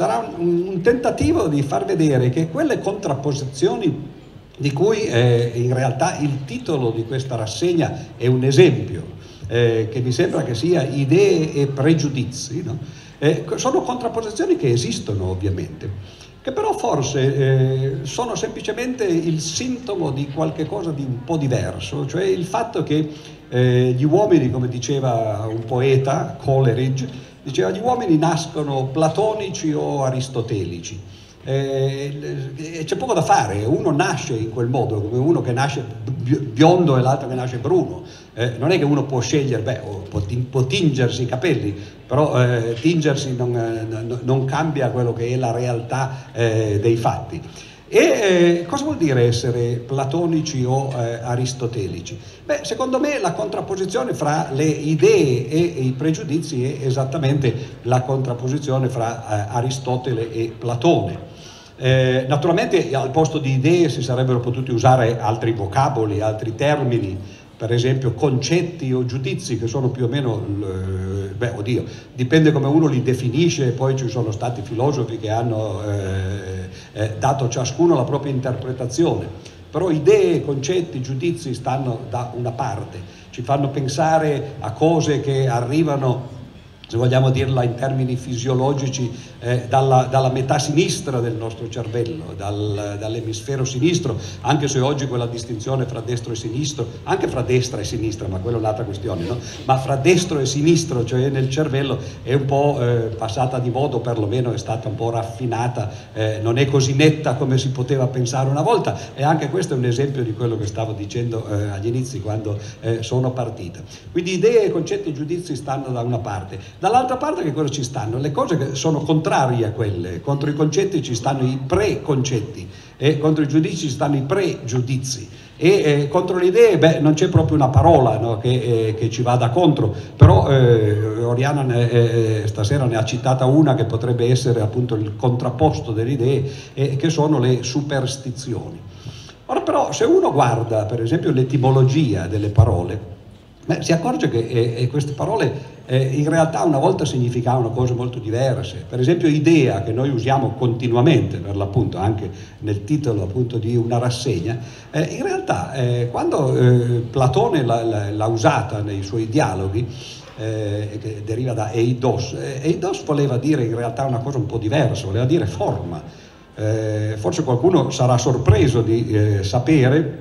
sarà un, un, tentativo di far vedere che quelle contrapposizioni di cui eh, in realtà il titolo di questa rassegna è un esempio, eh, che mi sembra che sia idee e pregiudizi, no? eh, sono contrapposizioni che esistono ovviamente che però forse eh, sono semplicemente il sintomo di qualcosa di un po' diverso, cioè il fatto che eh, gli uomini, come diceva un poeta, Coleridge, diceva gli uomini nascono platonici o aristotelici. Eh, c'è poco da fare, uno nasce in quel modo, come uno che nasce biondo e l'altro che nasce bruno. Eh, non è che uno può scegliere, beh, può, può tingersi i capelli, però eh, tingersi non, eh, non, cambia quello che è la realtà eh, dei fatti. E eh, cosa vuol dire essere platonici o eh, aristotelici? Beh, secondo me la contrapposizione fra le idee e, i pregiudizi è esattamente la contrapposizione fra eh, Aristotele e Platone. Eh, naturalmente al posto di idee si sarebbero potuti usare altri vocaboli, altri termini, per esempio concetti o giudizi che sono più o meno, eh, beh oddio, dipende come uno li definisce, poi ci sono stati filosofi che hanno eh, eh, dato ciascuno la propria interpretazione, però idee, concetti, giudizi stanno da una parte, ci fanno pensare a cose che arrivano se vogliamo dirla in termini fisiologici, eh, dalla, dalla, metà sinistra del nostro cervello, dal, dall'emisfero sinistro, anche se oggi quella distinzione fra destro e sinistro, anche fra destra e sinistra, ma quella è un'altra questione, no? ma fra destro e sinistro, cioè nel cervello, è un po' eh, passata di modo, perlomeno è stata un po' raffinata, eh, non è così netta come si poteva pensare una volta e anche questo è un esempio di quello che stavo dicendo eh, agli inizi quando eh, sono partita. Quindi idee, concetti e giudizi stanno da una parte Dall'altra parte che cosa ci stanno? Le cose che sono contrarie a quelle, contro i concetti ci stanno i preconcetti e contro i giudizi ci stanno i pregiudizi. E eh, contro le idee beh, non c'è proprio una parola no, che, eh, che, ci vada contro, però eh, Oriana ne, eh, stasera ne ha citata una che potrebbe essere appunto il contrapposto delle idee, che sono le superstizioni. Ora però se uno guarda per esempio l'etimologia delle parole, beh, si accorge che eh, queste parole eh, in realtà una volta significavano cose molto diverse. Per esempio idea, che noi usiamo continuamente, per l'appunto anche nel titolo appunto di una rassegna, eh, in realtà eh, quando eh, Platone l'ha, l'ha, usata nei suoi dialoghi, eh, che deriva da eidos, eh, eidos voleva dire in realtà una cosa un po' diversa, voleva dire forma. forse qualcuno sarà sorpreso di sapere,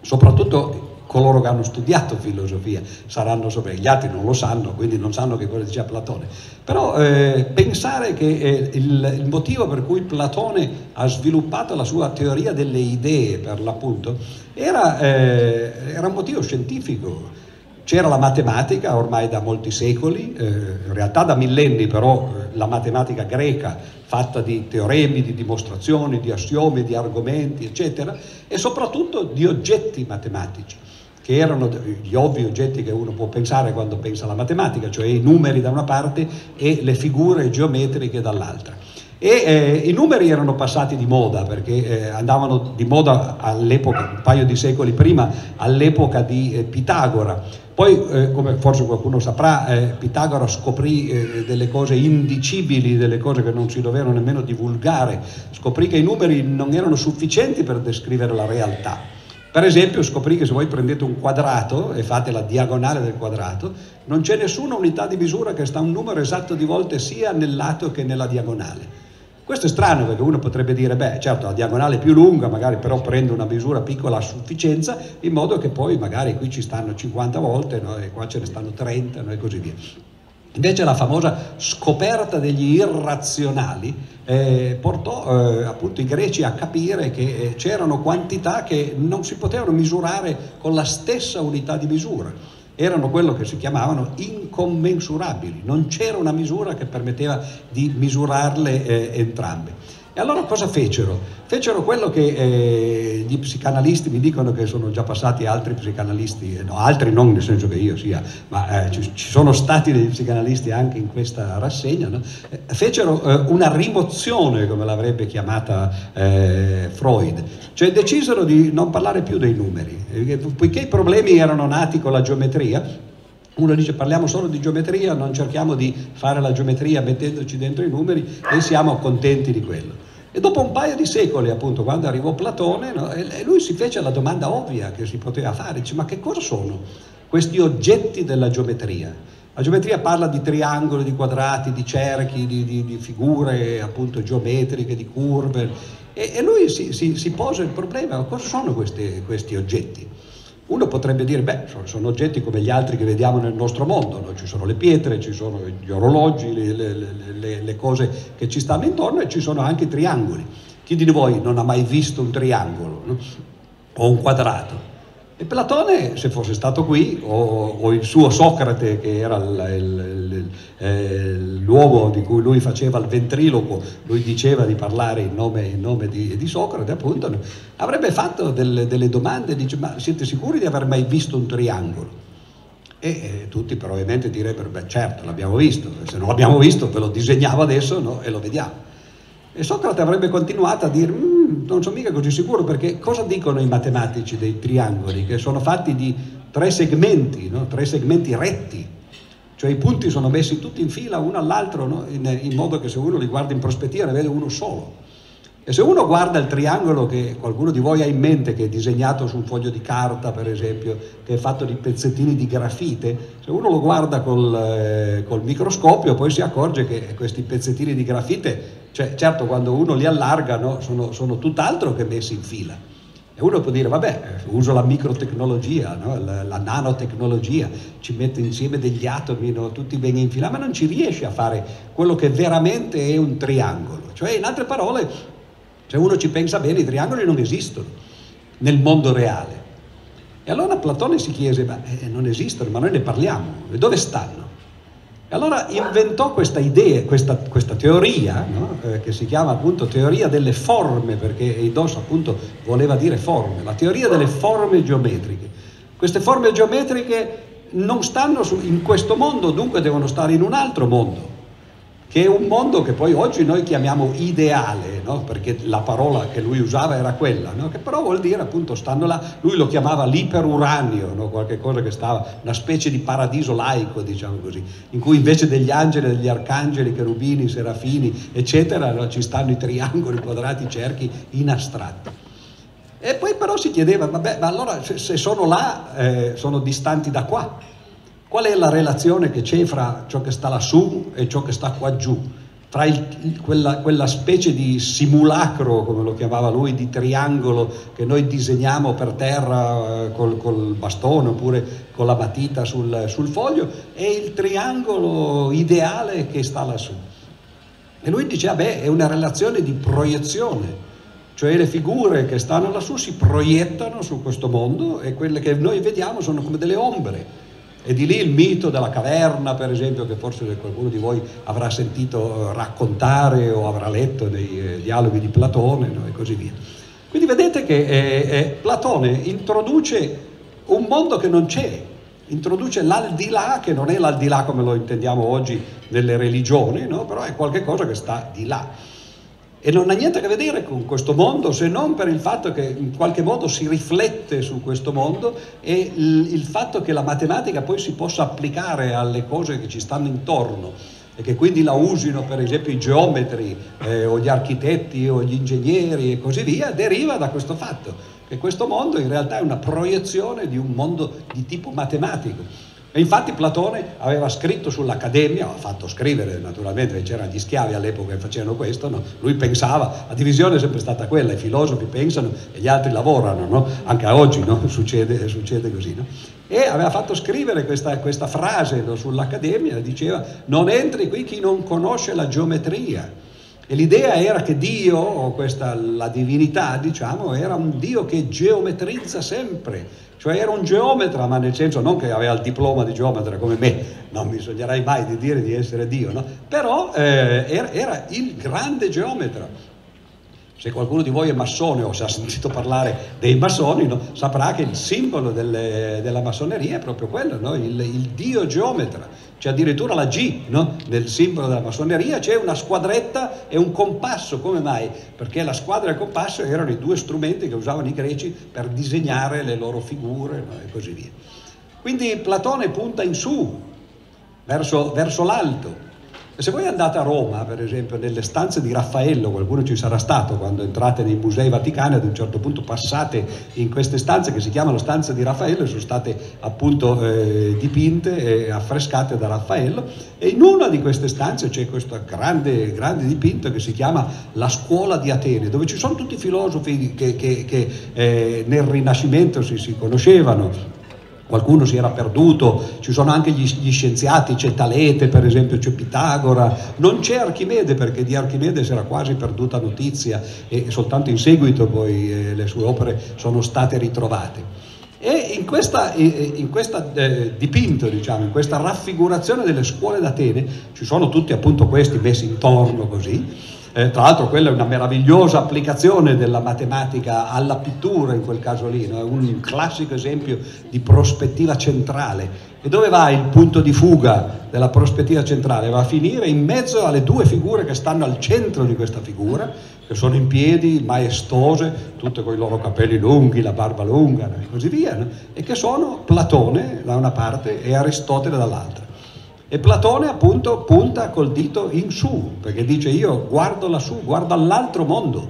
soprattutto coloro che hanno studiato filosofia saranno sopra, gli altri non lo sanno, quindi non sanno che cosa diceva Platone. Però eh, pensare che eh, il, il, motivo per cui Platone ha sviluppato la sua teoria delle idee, per l'appunto, era, eh, era un motivo scientifico. C'era la matematica ormai da molti secoli, eh, in realtà da millenni però eh, la matematica greca fatta di teoremi, di dimostrazioni, di assiomi, di argomenti, eccetera, e soprattutto di oggetti matematici che erano gli ovvi oggetti che uno può pensare quando pensa alla matematica, cioè i numeri da una parte e le figure geometriche dall'altra. E eh, i numeri erano passati di moda perché eh, andavano di moda all'epoca, un paio di secoli prima, all'epoca di eh, Pitagora. Poi, eh, come forse qualcuno saprà, eh, Pitagora scoprì eh, delle cose indicibili, delle cose che non si dovevano nemmeno divulgare, scoprì che i numeri non erano sufficienti per descrivere la realtà per esempio scoprì che se voi prendete un quadrato e fate la diagonale del quadrato, non c'è nessuna unità di misura che sta un numero esatto di volte sia nel lato che nella diagonale. Questo è strano perché uno potrebbe dire, beh certo la diagonale è più lunga, magari però prendo una misura piccola a sufficienza, in modo che poi magari qui ci stanno 50 volte no? e qua ce ne stanno 30 no? e così via. Invece la famosa scoperta degli irrazionali eh, portò eh, appunto i greci a capire che eh, c'erano quantità che non si potevano misurare con la stessa unità di misura. Erano quello che si chiamavano incommensurabili, non c'era una misura che permetteva di misurarle eh, entrambe. E allora cosa fecero? Fecero quello che eh, gli psicanalisti mi dicono che sono già passati altri psicanalisti, eh, no, altri non nel senso che io sia, ma eh, ci, ci, sono stati degli psicanalisti anche in questa rassegna, no? eh, fecero eh, una rimozione, come l'avrebbe chiamata eh, Freud, cioè decisero di non parlare più dei numeri, poiché i problemi erano nati con la geometria, Uno dice parliamo solo di geometria, non cerchiamo di fare la geometria mettendoci dentro i numeri e siamo contenti di quello. E dopo un paio di secoli, appunto, quando arrivò Platone, no, lui si fece la domanda ovvia che si poteva fare, dice ma che cosa sono questi oggetti della geometria? La geometria parla di triangoli, di quadrati, di cerchi, di, di, di figure appunto geometriche, di curve e, e lui si, si, si, pose il problema, cosa sono questi, questi oggetti? Uno potrebbe dire, beh, sono, oggetti come gli altri che vediamo nel nostro mondo, no? ci sono le pietre, ci sono gli orologi, le, le, le, le, cose che ci stanno intorno e ci sono anche i triangoli. Chi di voi non ha mai visto un triangolo no? o un quadrato? E Platone, se fosse stato qui, o, o il suo Socrate, che era eh, l'uomo di cui lui faceva il ventriloquo, lui diceva di parlare in nome, in nome di, di, Socrate, appunto, avrebbe fatto delle, delle domande, dice, ma siete sicuri di aver mai visto un triangolo? E eh, tutti probabilmente direbbero, beh certo, l'abbiamo visto, se non l'abbiamo visto ve lo disegniamo adesso no? e lo vediamo. E Socrate avrebbe continuato a dire, mm, non sono mica così sicuro, perché cosa dicono i matematici dei triangoli? Che sono fatti di tre segmenti, no? tre segmenti retti, cioè i punti sono messi tutti in fila uno all'altro, no? in, in modo che se uno li guarda in prospettiva ne vede uno solo. E se uno guarda il triangolo che qualcuno di voi ha in mente, che è disegnato su un foglio di carta, per esempio, che è fatto di pezzettini di grafite, se uno lo guarda col, eh, col microscopio poi si accorge che questi pezzettini di grafite, cioè certo quando uno li allarga no, sono, sono tutt'altro che messi in fila. E uno può dire, vabbè, uso la microtecnologia, no? la, la, nanotecnologia, ci metto insieme degli atomi no? tutti ben fila, ma non ci riesce a fare quello che veramente è un triangolo. Cioè, in altre parole, se uno ci pensa bene, i triangoli non esistono nel mondo reale. E allora Platone si chiese, ma eh, non esistono, ma noi ne parliamo, e dove stanno? Allora inventò questa idea, questa, questa teoria, no? eh, che si chiama appunto teoria delle forme, perché Eidos appunto voleva dire forme, la teoria delle forme geometriche. Queste forme geometriche non stanno su, in questo mondo, dunque devono stare in un altro mondo che è un mondo che poi oggi noi chiamiamo ideale, no? perché la parola che lui usava era quella, no? che però vuol dire appunto stanno là, lui lo chiamava l'iperuranio, no? qualche cosa che stava, una specie di paradiso laico, diciamo così, in cui invece degli angeli, degli arcangeli, cherubini, serafini, eccetera, ci stanno i triangoli, i quadrati, i cerchi in astratto. E poi però si chiedeva, vabbè, ma allora se sono là, eh, sono distanti da qua, Qual è la relazione che c'è fra ciò che sta lassù e ciò che sta qua giù? Tra il, quella, quella, specie di simulacro, come lo chiamava lui, di triangolo che noi disegniamo per terra eh, col, col, bastone oppure con la matita sul, sul foglio, e il triangolo ideale che sta lassù. E lui diceva, beh, è una relazione di proiezione, cioè le figure che stanno lassù si proiettano su questo mondo e quelle che noi vediamo sono come delle ombre e di lì il mito della caverna, per esempio, che forse qualcuno di voi avrà sentito eh, raccontare o avrà letto nei eh, dialoghi di Platone no? e così via. Quindi vedete che eh, eh, Platone introduce un mondo che non c'è, introduce l'aldilà che non è l'aldilà come lo intendiamo oggi nelle religioni, no? però è qualcosa che sta di là e non ha niente a che vedere con questo mondo se non per il fatto che in qualche modo si riflette su questo mondo e il, il fatto che la matematica poi si possa applicare alle cose che ci stanno intorno e che quindi la usino per esempio i geometri eh, o gli architetti o gli ingegneri e così via, deriva da questo fatto, che questo mondo in realtà è una proiezione di un mondo di tipo matematico. E infatti Platone aveva scritto sull'Accademia, ha fatto scrivere naturalmente, c'erano gli schiavi all'epoca che facevano questo, no? lui pensava, la divisione è sempre stata quella, i filosofi pensano e gli altri lavorano, no? anche oggi no? succede, succede, così. E aveva fatto scrivere questa, questa frase sull'Accademia, diceva non entri qui chi non conosce la geometria. E l'idea era che Dio, o questa, la divinità, diciamo, era un Dio che geometrizza sempre, cioè era un geometra, ma nel senso non che aveva il diploma di geometra come me, non mi sognerai mai di dire di essere Dio, no? però eh, era, era il grande geometra. Se qualcuno di voi è massone o se ha sentito parlare dei massoni, no, saprà che il simbolo delle, della massoneria è proprio quello, no? il, il, dio geometra. C'è addirittura la G no? nel simbolo della massoneria, c'è una squadretta e un compasso. Come mai? Perché la squadra e il compasso erano i due strumenti che usavano i greci per disegnare le loro figure e così via. Quindi Platone punta in su, verso, verso l'alto, se voi andate a Roma, per esempio, nelle stanze di Raffaello, qualcuno ci sarà stato quando entrate nei musei vaticani, ad un certo punto passate in queste stanze che si chiamano stanze di Raffaello e sono state appunto eh, dipinte e affrescate da Raffaello. E in una di queste stanze c'è questo grande, grande dipinto che si chiama La scuola di Atene, dove ci sono tutti i filosofi che, che, che eh, nel Rinascimento si, si conoscevano, qualcuno si era perduto, ci sono anche gli, gli, scienziati, c'è Talete per esempio, c'è Pitagora, non c'è Archimede perché di Archimede si era quasi perduta notizia e soltanto in seguito poi eh, le sue opere sono state ritrovate. E in questo eh, dipinto, diciamo, in questa raffigurazione delle scuole d'Atene, ci sono tutti appunto questi messi intorno così, eh, tra l'altro quella è una meravigliosa applicazione della matematica alla pittura in quel caso lì, no? un classico esempio di prospettiva centrale. E dove va il punto di fuga della prospettiva centrale? Va a finire in mezzo alle due figure che stanno al centro di questa figura, che sono in piedi, maestose, tutte con i loro capelli lunghi, la barba lunga e così via, no? e che sono Platone da una parte e Aristotele dall'altra. E Platone appunto punta col dito in su, perché dice io guardo lassù, guardo all'altro mondo.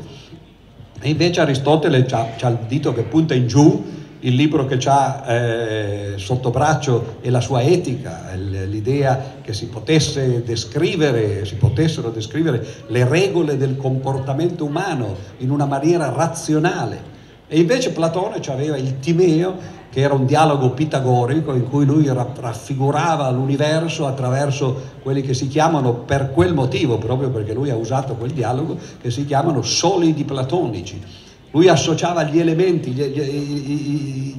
E invece Aristotele ha il dito che punta in giù, il libro che ha eh, sotto braccio è la sua etica, l'idea che si potesse descrivere, si potessero descrivere le regole del comportamento umano in una maniera razionale. E invece Platone aveva il Timeo che era un dialogo pitagorico in cui lui raffigurava l'universo attraverso quelli che si chiamano, per quel motivo, proprio perché lui ha usato quel dialogo, che si chiamano solidi platonici. Lui associava gli elementi, gli, gli,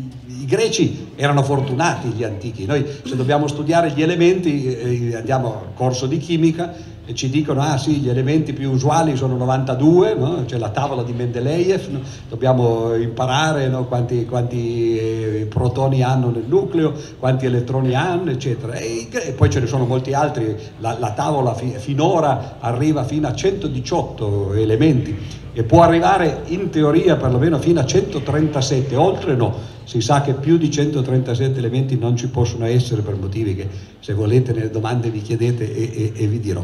i, greci erano fortunati, gli antichi. Noi se dobbiamo studiare gli elementi eh, andiamo al corso di chimica e ci dicono ah sì gli elementi più usuali sono 92 no? c'è la tavola di Mendeleev no? dobbiamo imparare no? quanti, quanti eh, protoni hanno nel nucleo quanti elettroni hanno eccetera e, e poi ce ne sono molti altri la, la tavola fi, finora arriva fino a 118 elementi e può arrivare in teoria perlomeno fino a 137 oltre no si sa che più di 137 elementi non ci possono essere per motivi che se volete nelle domande vi chiedete e, e, e vi dirò.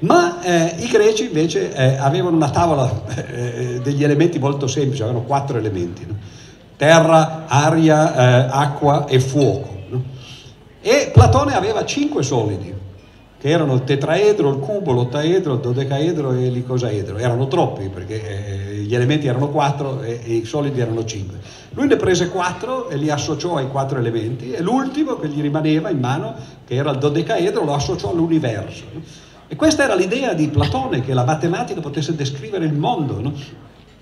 Ma eh, i greci invece eh, avevano una tavola eh, degli elementi molto semplici, avevano quattro elementi, no? terra, aria, eh, acqua e fuoco. No? E Platone aveva cinque solidi, che erano il tetraedro, il cubo, l'ottaedro, il dodecaedro e l'icosaedro. Erano troppi perché eh, gli elementi erano quattro e, e, i solidi erano cinque. Lui ne prese quattro e li associò ai quattro elementi e l'ultimo che gli rimaneva in mano, che era il dodecaedro, lo associò all'universo. E questa era l'idea di Platone, che la matematica potesse descrivere il mondo. No?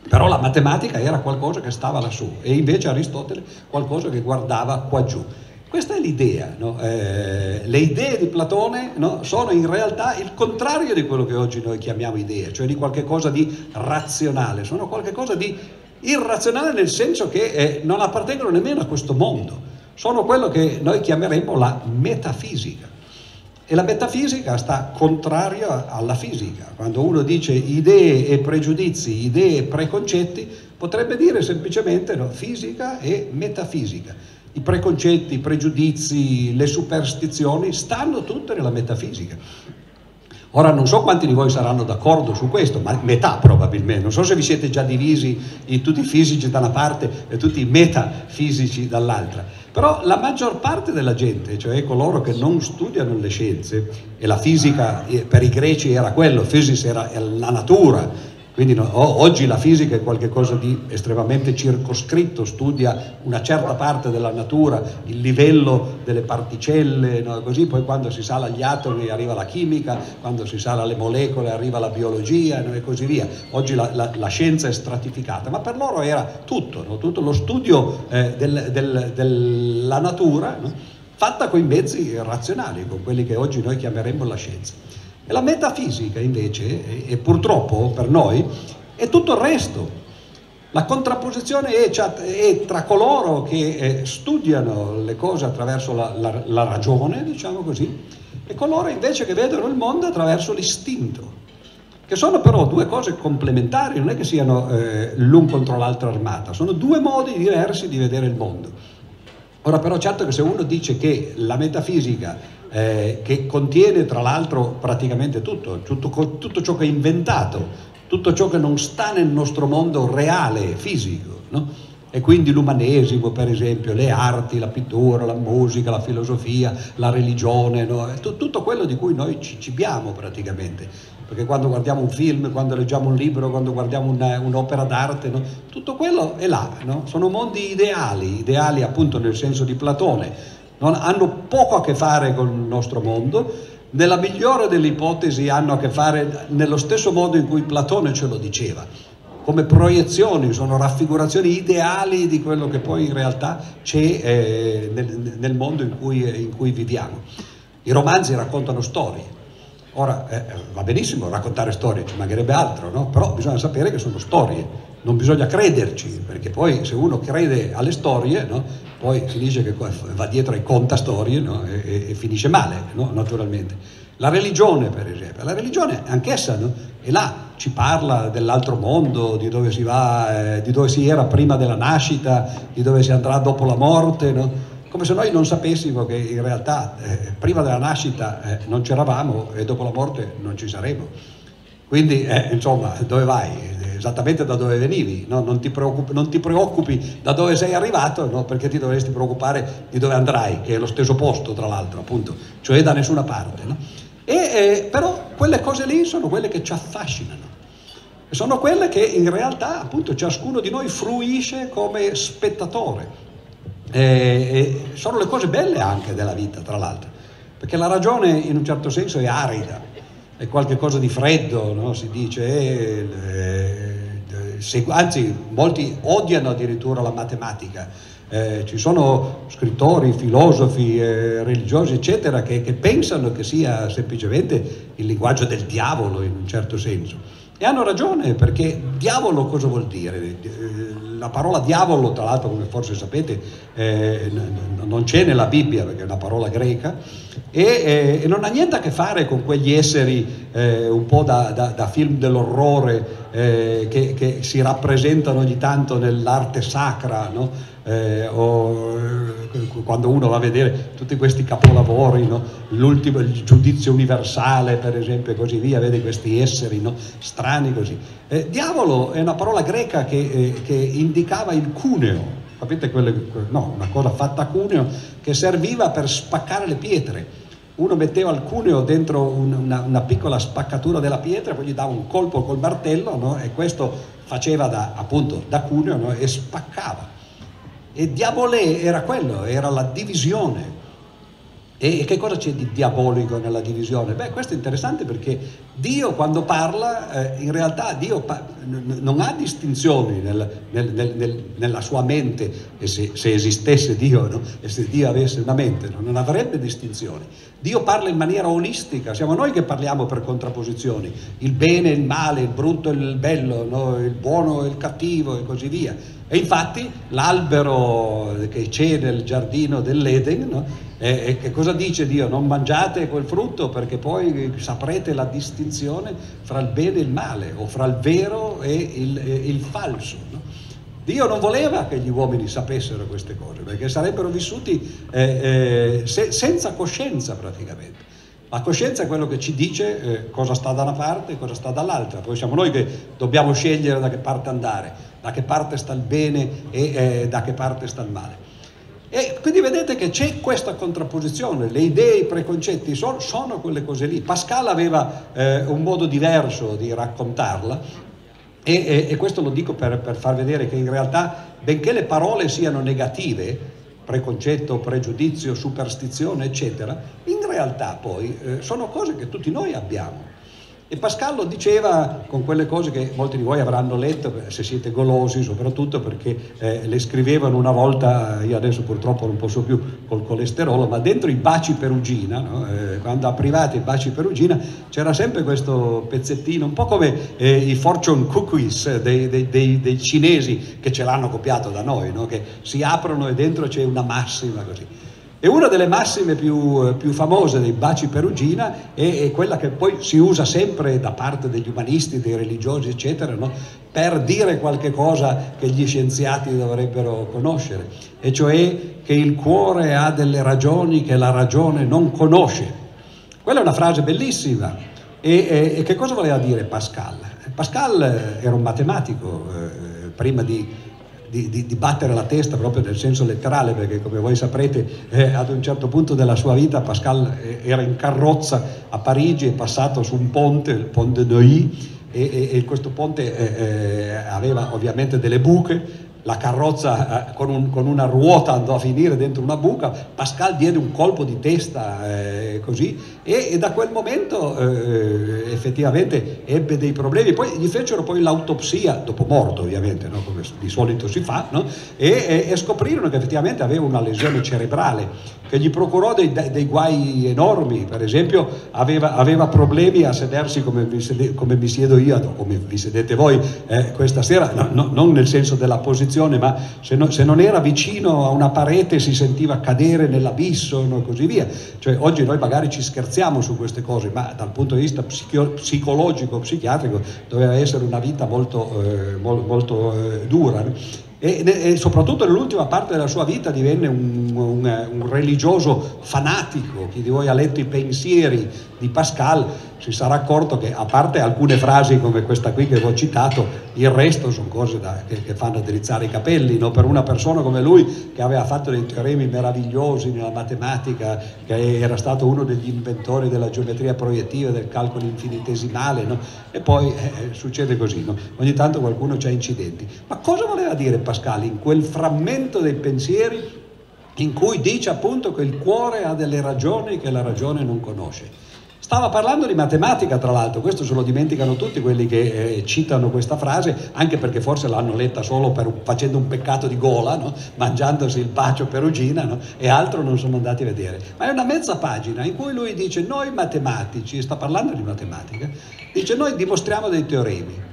Però la matematica era qualcosa che stava lassù e invece Aristotele qualcosa che guardava qua giù. Questa è l'idea, no? eh, le idee di Platone no, sono in realtà il contrario di quello che oggi noi chiamiamo idee, cioè di qualcosa di razionale, sono qualcosa di irrazionale nel senso che eh, non appartengono nemmeno a questo mondo, sono quello che noi chiameremmo la metafisica. E la metafisica sta contraria alla fisica. Quando uno dice idee e pregiudizi, idee e preconcetti, potrebbe dire semplicemente no, fisica e metafisica i preconcetti, i pregiudizi, le superstizioni stanno tutte nella metafisica. Ora non so quanti di voi saranno d'accordo su questo, ma metà probabilmente, non so se vi siete già divisi in tutti i fisici da una parte e tutti i metafisici dall'altra, però la maggior parte della gente, cioè coloro che non studiano le scienze, e la fisica eh, per i greci era quello, physis era la natura, quindi no, oggi la fisica è qualcosa di estremamente circoscritto, studia una certa parte della natura, il livello delle particelle, no, così poi quando si sale agli atomi arriva la chimica, quando si sale alle molecole arriva la biologia no, e così via. Oggi la, la, la, scienza è stratificata, ma per loro era tutto, tutto lo studio eh, del, del, della natura fatta con i mezzi razionali, con quelli che oggi noi chiameremmo la scienza. La metafisica invece, e purtroppo per noi, è tutto il resto. La contrapposizione è, è tra coloro che eh, studiano le cose attraverso la, la, la ragione, diciamo così, e coloro invece che vedono il mondo attraverso l'istinto, che sono però due cose complementari, non è che siano eh, l'un contro l'altro armata, sono due modi diversi di vedere il mondo. Ora però certo che se uno dice che la metafisica, eh, che contiene tra l'altro praticamente tutto, tutto, tutto, ciò che è inventato, tutto ciò che non sta nel nostro mondo reale, fisico, no? e quindi l'umanesimo per esempio, le arti, la pittura, la musica, la filosofia, la religione, no? tutto quello di cui noi ci cibiamo praticamente, perché quando guardiamo un film, quando leggiamo un libro, quando guardiamo una, un'opera d'arte, no? tutto quello è là, no? sono mondi ideali, ideali appunto nel senso di Platone, non, hanno poco a che fare con il nostro mondo, nella migliore delle ipotesi hanno a che fare nello stesso modo in cui Platone ce lo diceva, come proiezioni, sono raffigurazioni ideali di quello che poi in realtà c'è eh, nel, nel, mondo in cui, in cui viviamo. I romanzi raccontano storie, Ora eh, va benissimo raccontare storie, ci mancherebbe altro, no? però bisogna sapere che sono storie, non bisogna crederci, perché poi se uno crede alle storie, no? poi si dice che va dietro e conta storie no? e, e, finisce male, naturalmente. La religione, per esempio, la religione anch'essa è là, ci parla dell'altro mondo, di dove si va, eh, di dove si era prima della nascita, di dove si andrà dopo la morte, come se noi non sapessimo che in realtà eh, prima della nascita eh, non c'eravamo e dopo la morte non ci saremo. Quindi, eh, insomma, dove vai? Esattamente da dove venivi, no? non, ti non, ti preoccupi da dove sei arrivato, no? perché ti dovresti preoccupare di dove andrai, che è lo stesso posto, tra l'altro, appunto, cioè da nessuna parte. No? E, eh, però quelle cose lì sono quelle che ci affascinano. Sono quelle che in realtà, appunto, ciascuno di noi fruisce come spettatore e, e sono le cose belle anche della vita, tra l'altro, perché la ragione in un certo senso è arida, è qualcosa di freddo, no? si dice, eh, eh, se, anzi molti odiano addirittura la matematica. Eh, ci sono scrittori, filosofi, eh, religiosi, eccetera, che, che, pensano che sia semplicemente il linguaggio del diavolo in un certo senso. E hanno ragione, perché diavolo cosa vuol dire? La parola diavolo, tra l'altro come forse sapete, eh, non c'è nella Bibbia perché è una parola greca e, eh, e, non ha niente a che fare con quegli esseri eh, un po' da, da, da film dell'orrore eh, che, che, si rappresentano ogni tanto nell'arte sacra, no? Eh, o eh, quando uno va a vedere tutti questi capolavori, no? il giudizio universale per esempio e così via, vede questi esseri no? strani così. Eh, diavolo è una parola greca che, eh, che indicava il cuneo, capite? Quelle, no, una cosa fatta a cuneo che serviva per spaccare le pietre. Uno metteva il cuneo dentro una, una piccola spaccatura della pietra, poi gli dava un colpo col martello no? e questo faceva da, appunto da cuneo no? e spaccava. E diabolè era quello, era la divisione. E che cosa c'è di diabolico nella divisione? Beh, questo è interessante perché Dio quando parla, eh, in realtà Dio pa- n- non ha distinzioni nel, nel, nel, nella sua mente, se, se esistesse Dio, no? e se Dio avesse una mente, no? non avrebbe distinzioni. Dio parla in maniera olistica, siamo noi che parliamo per contrapposizioni, il bene e il male, il brutto e il bello, no? il buono e il cattivo e così via. E infatti l'albero che c'è nel giardino dell'Eden? E, e, che cosa dice Dio? Non mangiate quel frutto perché poi saprete la distinzione fra il bene e il male, o fra il vero e il, e il falso. No? Dio non voleva che gli uomini sapessero queste cose, perché sarebbero vissuti eh, eh, se, senza coscienza praticamente. La coscienza è quello che ci dice eh, cosa sta da una parte e cosa sta dall'altra, poi siamo noi che dobbiamo scegliere da che parte andare, da che parte sta il bene e eh, da che parte sta il male. E quindi vedete che c'è questa contrapposizione, le idee, i preconcetti sono, sono quelle cose lì. Pascal aveva eh, un modo diverso di raccontarla e, e, e questo lo dico per, per, far vedere che in realtà, benché le parole siano negative, preconcetto, pregiudizio, superstizione, eccetera, in realtà poi eh, sono cose che tutti noi abbiamo. E Pascal lo diceva con quelle cose che molti di voi avranno letto, se siete golosi soprattutto perché eh, le scrivevano una volta, io adesso purtroppo non posso più col colesterolo, ma dentro i baci perugina, no? eh, quando aprivate i baci perugina c'era sempre questo pezzettino, un po' come eh, i fortune cookies dei, dei, dei, dei, cinesi che ce l'hanno copiato da noi, no? che si aprono e dentro c'è una massima così. E una delle massime più, più famose dei baci perugina è, è, quella che poi si usa sempre da parte degli umanisti, dei religiosi, eccetera, no? per dire qualche cosa che gli scienziati dovrebbero conoscere, e cioè che il cuore ha delle ragioni che la ragione non conosce. Quella è una frase bellissima. E, e, e che cosa voleva dire Pascal? Pascal era un matematico, eh, prima di di, di, di, battere la testa proprio nel senso letterale, perché come voi saprete eh, ad un certo punto della sua vita Pascal eh, era in carrozza a Parigi, è passato su un ponte, il Ponte Neuilly, e, e, e questo ponte eh, eh aveva ovviamente delle buche, la carrozza eh, con, un, con, una ruota andò a finire dentro una buca, Pascal diede un colpo di testa eh, così e, e, da quel momento eh, effettivamente ebbe dei problemi, poi gli fecero poi l'autopsia, dopo morto ovviamente, no? come di solito si fa, no? e, e, scoprirono che effettivamente aveva una lesione cerebrale che gli procurò dei, dei guai enormi, per esempio aveva, aveva problemi a sedersi come mi, sede, come mi, siedo io, come vi sedete voi eh, questa sera, no, non nel senso della posizione, ma se, no, se, non era vicino a una parete si sentiva cadere nell'abisso e così via. Cioè, oggi noi magari ci scherziamo su queste cose, ma dal punto di vista psichio, psicologico, psichiatrico, doveva essere una vita molto, eh, molto, molto eh, dura. E, e, soprattutto nell'ultima parte della sua vita divenne un, un, un, religioso fanatico. Chi di voi ha letto i pensieri di Pascal si sarà accorto che a parte alcune frasi come questa qui che vi ho citato, il resto sono cose da, che, che, fanno drizzare i capelli. No? Per una persona come lui che aveva fatto dei teoremi meravigliosi nella matematica, che era stato uno degli inventori della geometria proiettiva, del calcolo infinitesimale, no? e poi eh, succede così, no? ogni tanto qualcuno ha incidenti. Ma cosa voleva dire Pascal in quel frammento dei pensieri in cui dice appunto che il cuore ha delle ragioni che la ragione non conosce? Stava parlando di matematica, tra l'altro, questo se lo dimenticano tutti quelli che eh, citano questa frase, anche perché forse l'hanno letta solo per, facendo un peccato di gola, no? mangiandosi il bacio perugina, no? e altro non sono andati a vedere. Ma è una mezza pagina in cui lui dice, noi matematici, sta parlando di matematica, dice, noi dimostriamo dei teoremi.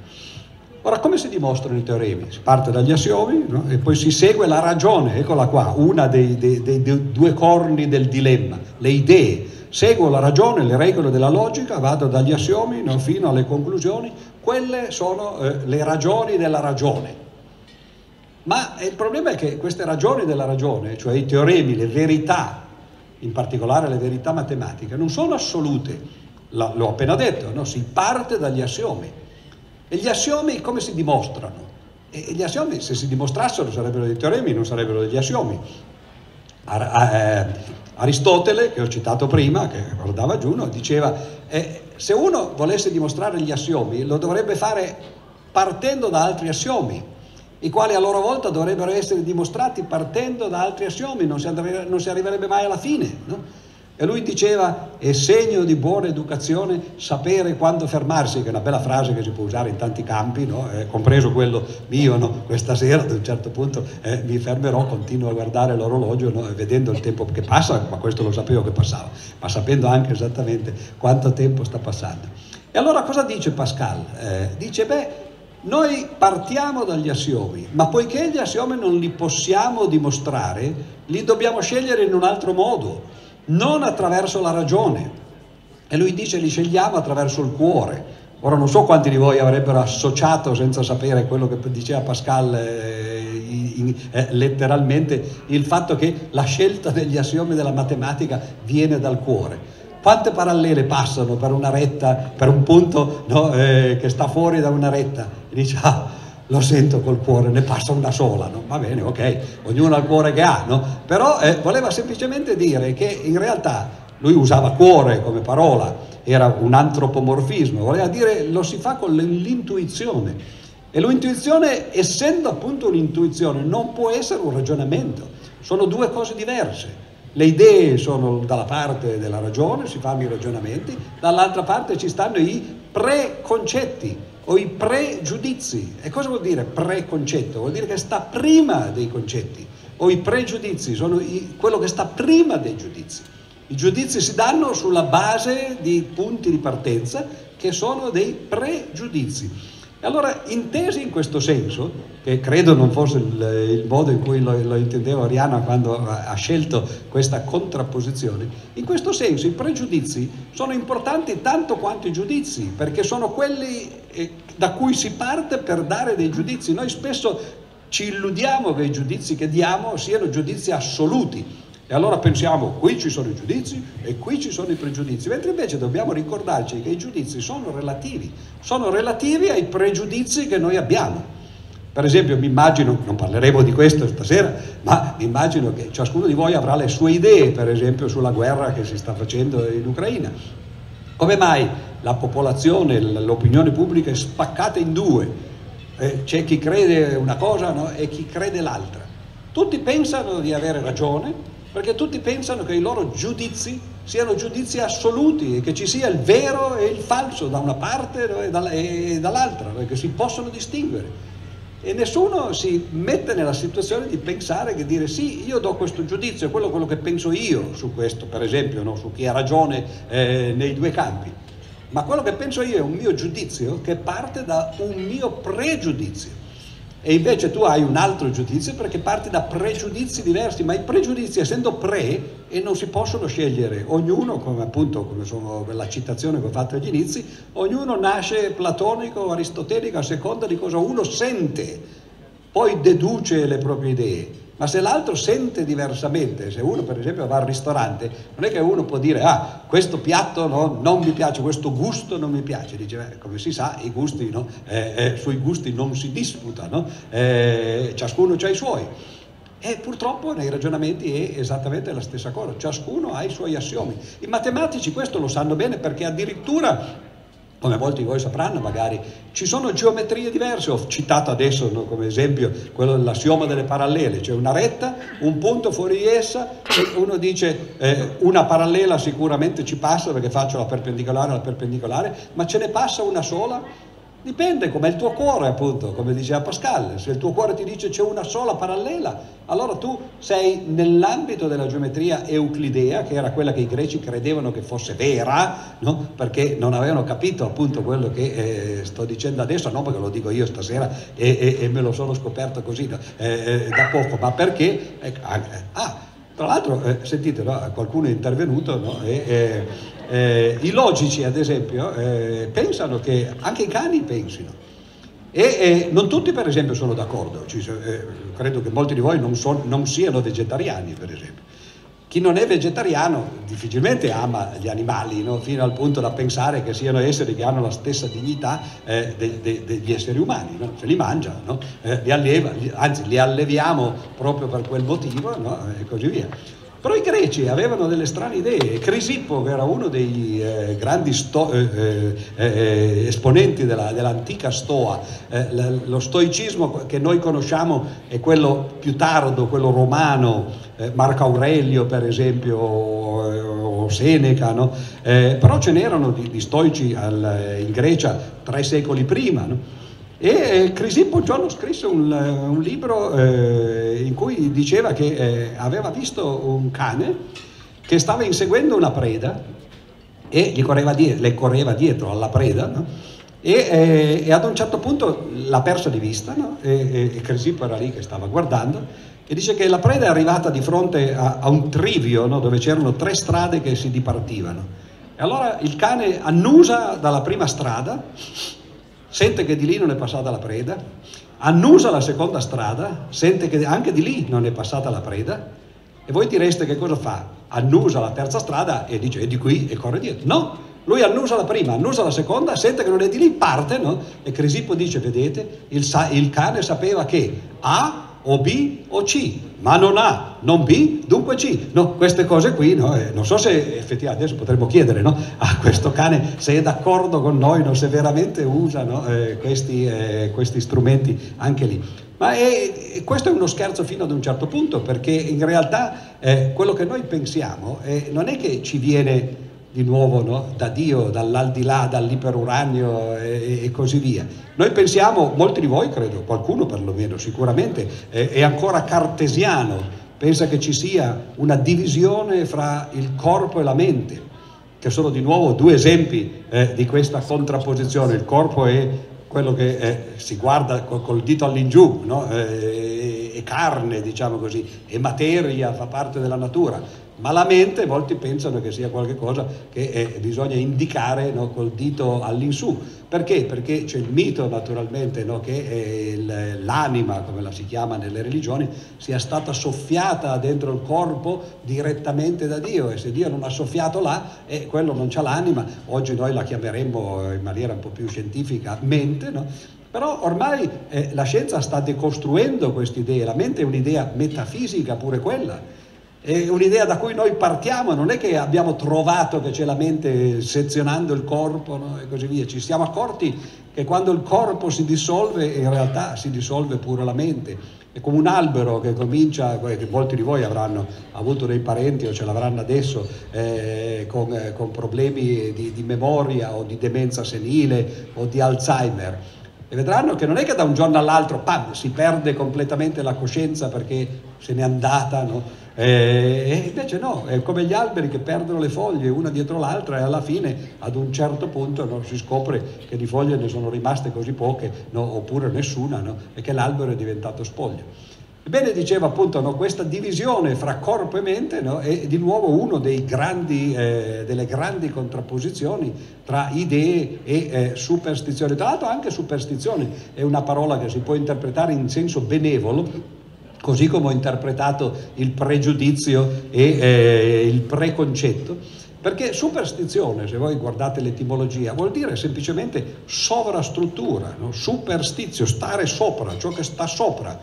Ora, come si dimostrano i teoremi? Si parte dagli assiomi no? e poi si segue la ragione, eccola qua, una dei, dei, dei, dei due corni del dilemma, le idee Seguo la ragione, le regole della logica, vado dagli assiomi no, fino alle conclusioni, quelle sono eh, le ragioni della ragione. Ma il problema è che queste ragioni della ragione, cioè i teoremi, le verità, in particolare le verità matematiche, non sono assolute. L'ho appena detto, no? si parte dagli assiomi. E gli assiomi come si dimostrano? E gli assiomi, se si dimostrassero, sarebbero dei teoremi, non sarebbero degli assiomi. Eh, Aristotele, che ho citato prima, che guardava Giuno, diceva eh, se uno volesse dimostrare gli assiomi lo dovrebbe fare partendo da altri assiomi, i quali a loro volta dovrebbero essere dimostrati partendo da altri assiomi, non si, andrebbe, non si arriverebbe mai alla fine. No? E lui diceva, è segno di buona educazione sapere quando fermarsi, che è una bella frase che si può usare in tanti campi, no? eh, compreso quello mio, no? questa sera ad un certo punto eh, mi fermerò, continuo a guardare l'orologio no? vedendo il tempo che passa, ma questo lo sapevo che passava, ma sapendo anche esattamente quanto tempo sta passando. E allora cosa dice Pascal? Eh, dice, beh, noi partiamo dagli assiomi, ma poiché gli assiomi non li possiamo dimostrare, li dobbiamo scegliere in un altro modo non attraverso la ragione. E lui dice li scegliamo attraverso il cuore. Ora non so quanti di voi avrebbero associato senza sapere quello che diceva Pascal eh, in, eh, letteralmente il fatto che la scelta degli assiomi della matematica viene dal cuore. Quante parallele passano per una retta, per un punto no, eh, che sta fuori da una retta? Dice, ah, lo sento col cuore, ne passa una sola, no? va bene, ok, ognuno ha il cuore che ha, no? però eh, voleva semplicemente dire che in realtà lui usava cuore come parola, era un antropomorfismo, voleva dire lo si fa con l'intuizione e l'intuizione, essendo appunto un'intuizione, non può essere un ragionamento, sono due cose diverse. Le idee sono dalla parte della ragione, si fanno i ragionamenti, dall'altra parte ci stanno i preconcetti, o i pregiudizi. E cosa vuol dire preconcetto? Vuol dire che sta prima dei concetti, o i pregiudizi sono i, quello che sta prima dei giudizi. I giudizi si danno sulla base di punti di partenza che sono dei pregiudizi. E allora, intesi in questo senso, che credo non fosse il, il modo in cui lo, lo intendeva Oriana quando ha scelto questa contrapposizione, in questo senso i pregiudizi sono importanti tanto quanto i giudizi, perché sono quelli eh, da cui si parte per dare dei giudizi. Noi spesso ci illudiamo che i giudizi che diamo siano giudizi assoluti, e allora pensiamo, qui ci sono i giudizi e qui ci sono i pregiudizi, mentre invece dobbiamo ricordarci che i giudizi sono relativi, sono relativi ai pregiudizi che noi abbiamo. Per esempio, mi immagino, non parleremo di questo stasera, ma mi immagino che ciascuno di voi avrà le sue idee, per esempio, sulla guerra che si sta facendo in Ucraina. Come mai la popolazione, l'opinione pubblica è spaccata in due? Eh, c'è chi crede una cosa no? e chi crede l'altra. Tutti pensano di avere ragione, perché tutti pensano che i loro giudizi siano giudizi assoluti e che ci sia il vero e il falso da una parte e dall'altra, che si possono distinguere. E nessuno si mette nella situazione di pensare che dire sì, io do questo giudizio, quello, quello che penso io su questo, per esempio, no? su chi ha ragione eh, nei due campi. Ma quello che penso io è un mio giudizio che parte da un mio pregiudizio e invece tu hai un altro giudizio perché parti da pregiudizi diversi, ma i pregiudizi essendo pre e non si possono scegliere, ognuno, come appunto come sono la citazione che ho fatto agli inizi, ognuno nasce platonico o aristotelico a seconda di cosa uno sente, poi deduce le proprie idee. Ma se l'altro sente diversamente, se uno per esempio va al ristorante, non è che uno può dire ah, questo piatto no, non mi piace, questo gusto non mi piace, dice beh, come si sa i gusti, no? eh, eh, sui gusti non si disputa, eh, ciascuno ha i suoi. E purtroppo nei ragionamenti è esattamente la stessa cosa, ciascuno ha i suoi assiomi. I matematici questo lo sanno bene perché addirittura come molti di voi sapranno magari, ci sono geometrie diverse, ho citato adesso no, come esempio quello dell'assioma delle parallele, cioè una retta, un punto fuori di essa e uno dice eh, una parallela sicuramente ci passa perché faccio la perpendicolare alla perpendicolare, ma ce ne passa una sola? Dipende come il tuo cuore, appunto, come diceva Pascal. Se il tuo cuore ti dice c'è una sola parallela, allora tu sei nell'ambito della geometria euclidea, che era quella che i greci credevano che fosse vera, no? perché non avevano capito appunto quello che eh, sto dicendo adesso, non perché lo dico io stasera e, e, e me lo sono scoperto così no? eh, eh, da poco, ma perché... Ecco, ah, tra l'altro, eh, sentite, no? qualcuno è intervenuto no? e, eh, I logici, ad esempio, eh, pensano che anche i cani pensino. E eh, non tutti, per esempio, sono d'accordo. Eh, credo che molti di voi non, son, non siano vegetariani, per esempio. Chi non è vegetariano difficilmente ama gli animali, no? fino al punto da pensare che siano esseri che hanno la stessa dignità eh, de, de, degli esseri umani, no? se li mangia, no? eh, li alleva, anzi li alleviamo proprio per quel motivo e così via. Però i greci avevano delle strane idee. Crisippo, che era uno dei eh, grandi sto, eh, eh, eh esponenti della, dell'antica Stoa, eh, lo stoicismo che noi conosciamo è quello più tardo, quello romano, eh, Marco Aurelio per esempio, o Seneca, no? però ce n'erano di, di stoici al, in Grecia tre secoli prima. No? E eh, Crisippo un giorno scrisse un, eh, un libro eh, in cui diceva che eh, aveva visto un cane che stava inseguendo una preda e gli correva dietro, le correva dietro alla preda no? e, eh, e, ad un certo punto l'ha persa di vista no? e, e, Crisippo era lì che stava guardando e dice che la preda è arrivata di fronte a, a un trivio no? dove c'erano tre strade che si dipartivano. E allora il cane annusa dalla prima strada sente che di lì non è passata la preda, annusa la seconda strada, sente che anche di lì non è passata la preda, e voi direste che cosa fa? Annusa la terza strada e dice è di qui e corre dietro. No, lui annusa la prima, annusa la seconda, sente che non è di lì, parte, no? E Crisippo dice, vedete, il, il cane sapeva che A o B o C, ma non A, non B, dunque C. No, queste cose qui, no, eh, non so se effettivamente adesso potremmo chiedere no, a questo cane se è d'accordo con noi, no, se veramente usa no, eh, questi, eh, questi, strumenti anche lì. Ma è, questo è uno scherzo fino ad un certo punto, perché in realtà eh, quello che noi pensiamo eh, non è che ci viene di nuovo no? da Dio, dall'aldilà, dall'iperuranio e, e, così via. Noi pensiamo, molti di voi credo, qualcuno perlomeno sicuramente, è, è ancora cartesiano, pensa che ci sia una divisione fra il corpo e la mente, che sono di nuovo due esempi eh, di questa contrapposizione. Il corpo è quello che eh, si guarda col, col dito all'ingiù, no? eh, è carne, diciamo così, è materia, fa parte della natura Malamente molti pensano che sia qualcosa che eh, bisogna indicare no, col dito all'insù. Perché? Perché c'è il mito naturalmente no, che eh, l'anima, come la si chiama nelle religioni, sia stata soffiata dentro il corpo direttamente da Dio e se Dio non ha soffiato là, eh, quello non c'ha l'anima. Oggi noi la chiameremmo in maniera un po' più scientifica mente, no? Però ormai eh, la scienza sta decostruendo queste idee, la mente è un'idea metafisica pure quella è un'idea da cui noi partiamo, non è che abbiamo trovato che c'è la mente sezionando il corpo no? e così via, ci siamo accorti che quando il corpo si dissolve in realtà si dissolve pure la mente. È come un albero che comincia, molti di voi avranno avuto dei parenti o ce l'avranno adesso eh, con, eh, con, problemi di, di memoria o di demenza senile o di Alzheimer e vedranno che non è che da un giorno all'altro pam, si perde completamente la coscienza perché se n'è andata, no? E invece no, è come gli alberi che perdono le foglie una dietro l'altra e alla fine ad un certo punto no, si scopre che di foglie ne sono rimaste così poche no, oppure nessuna no, e che l'albero è diventato spoglio. Ebbene, diceva appunto, no, questa divisione fra corpo e mente no, è di nuovo una eh, delle grandi contrapposizioni tra idee e eh, superstizioni. Tra l'altro anche superstizione è una parola che si può interpretare in senso benevolo, così come ho interpretato il pregiudizio e eh, il preconcetto, perché superstizione, se voi guardate l'etimologia, vuol dire semplicemente sovrastruttura, no? superstizio, stare sopra, ciò che sta sopra.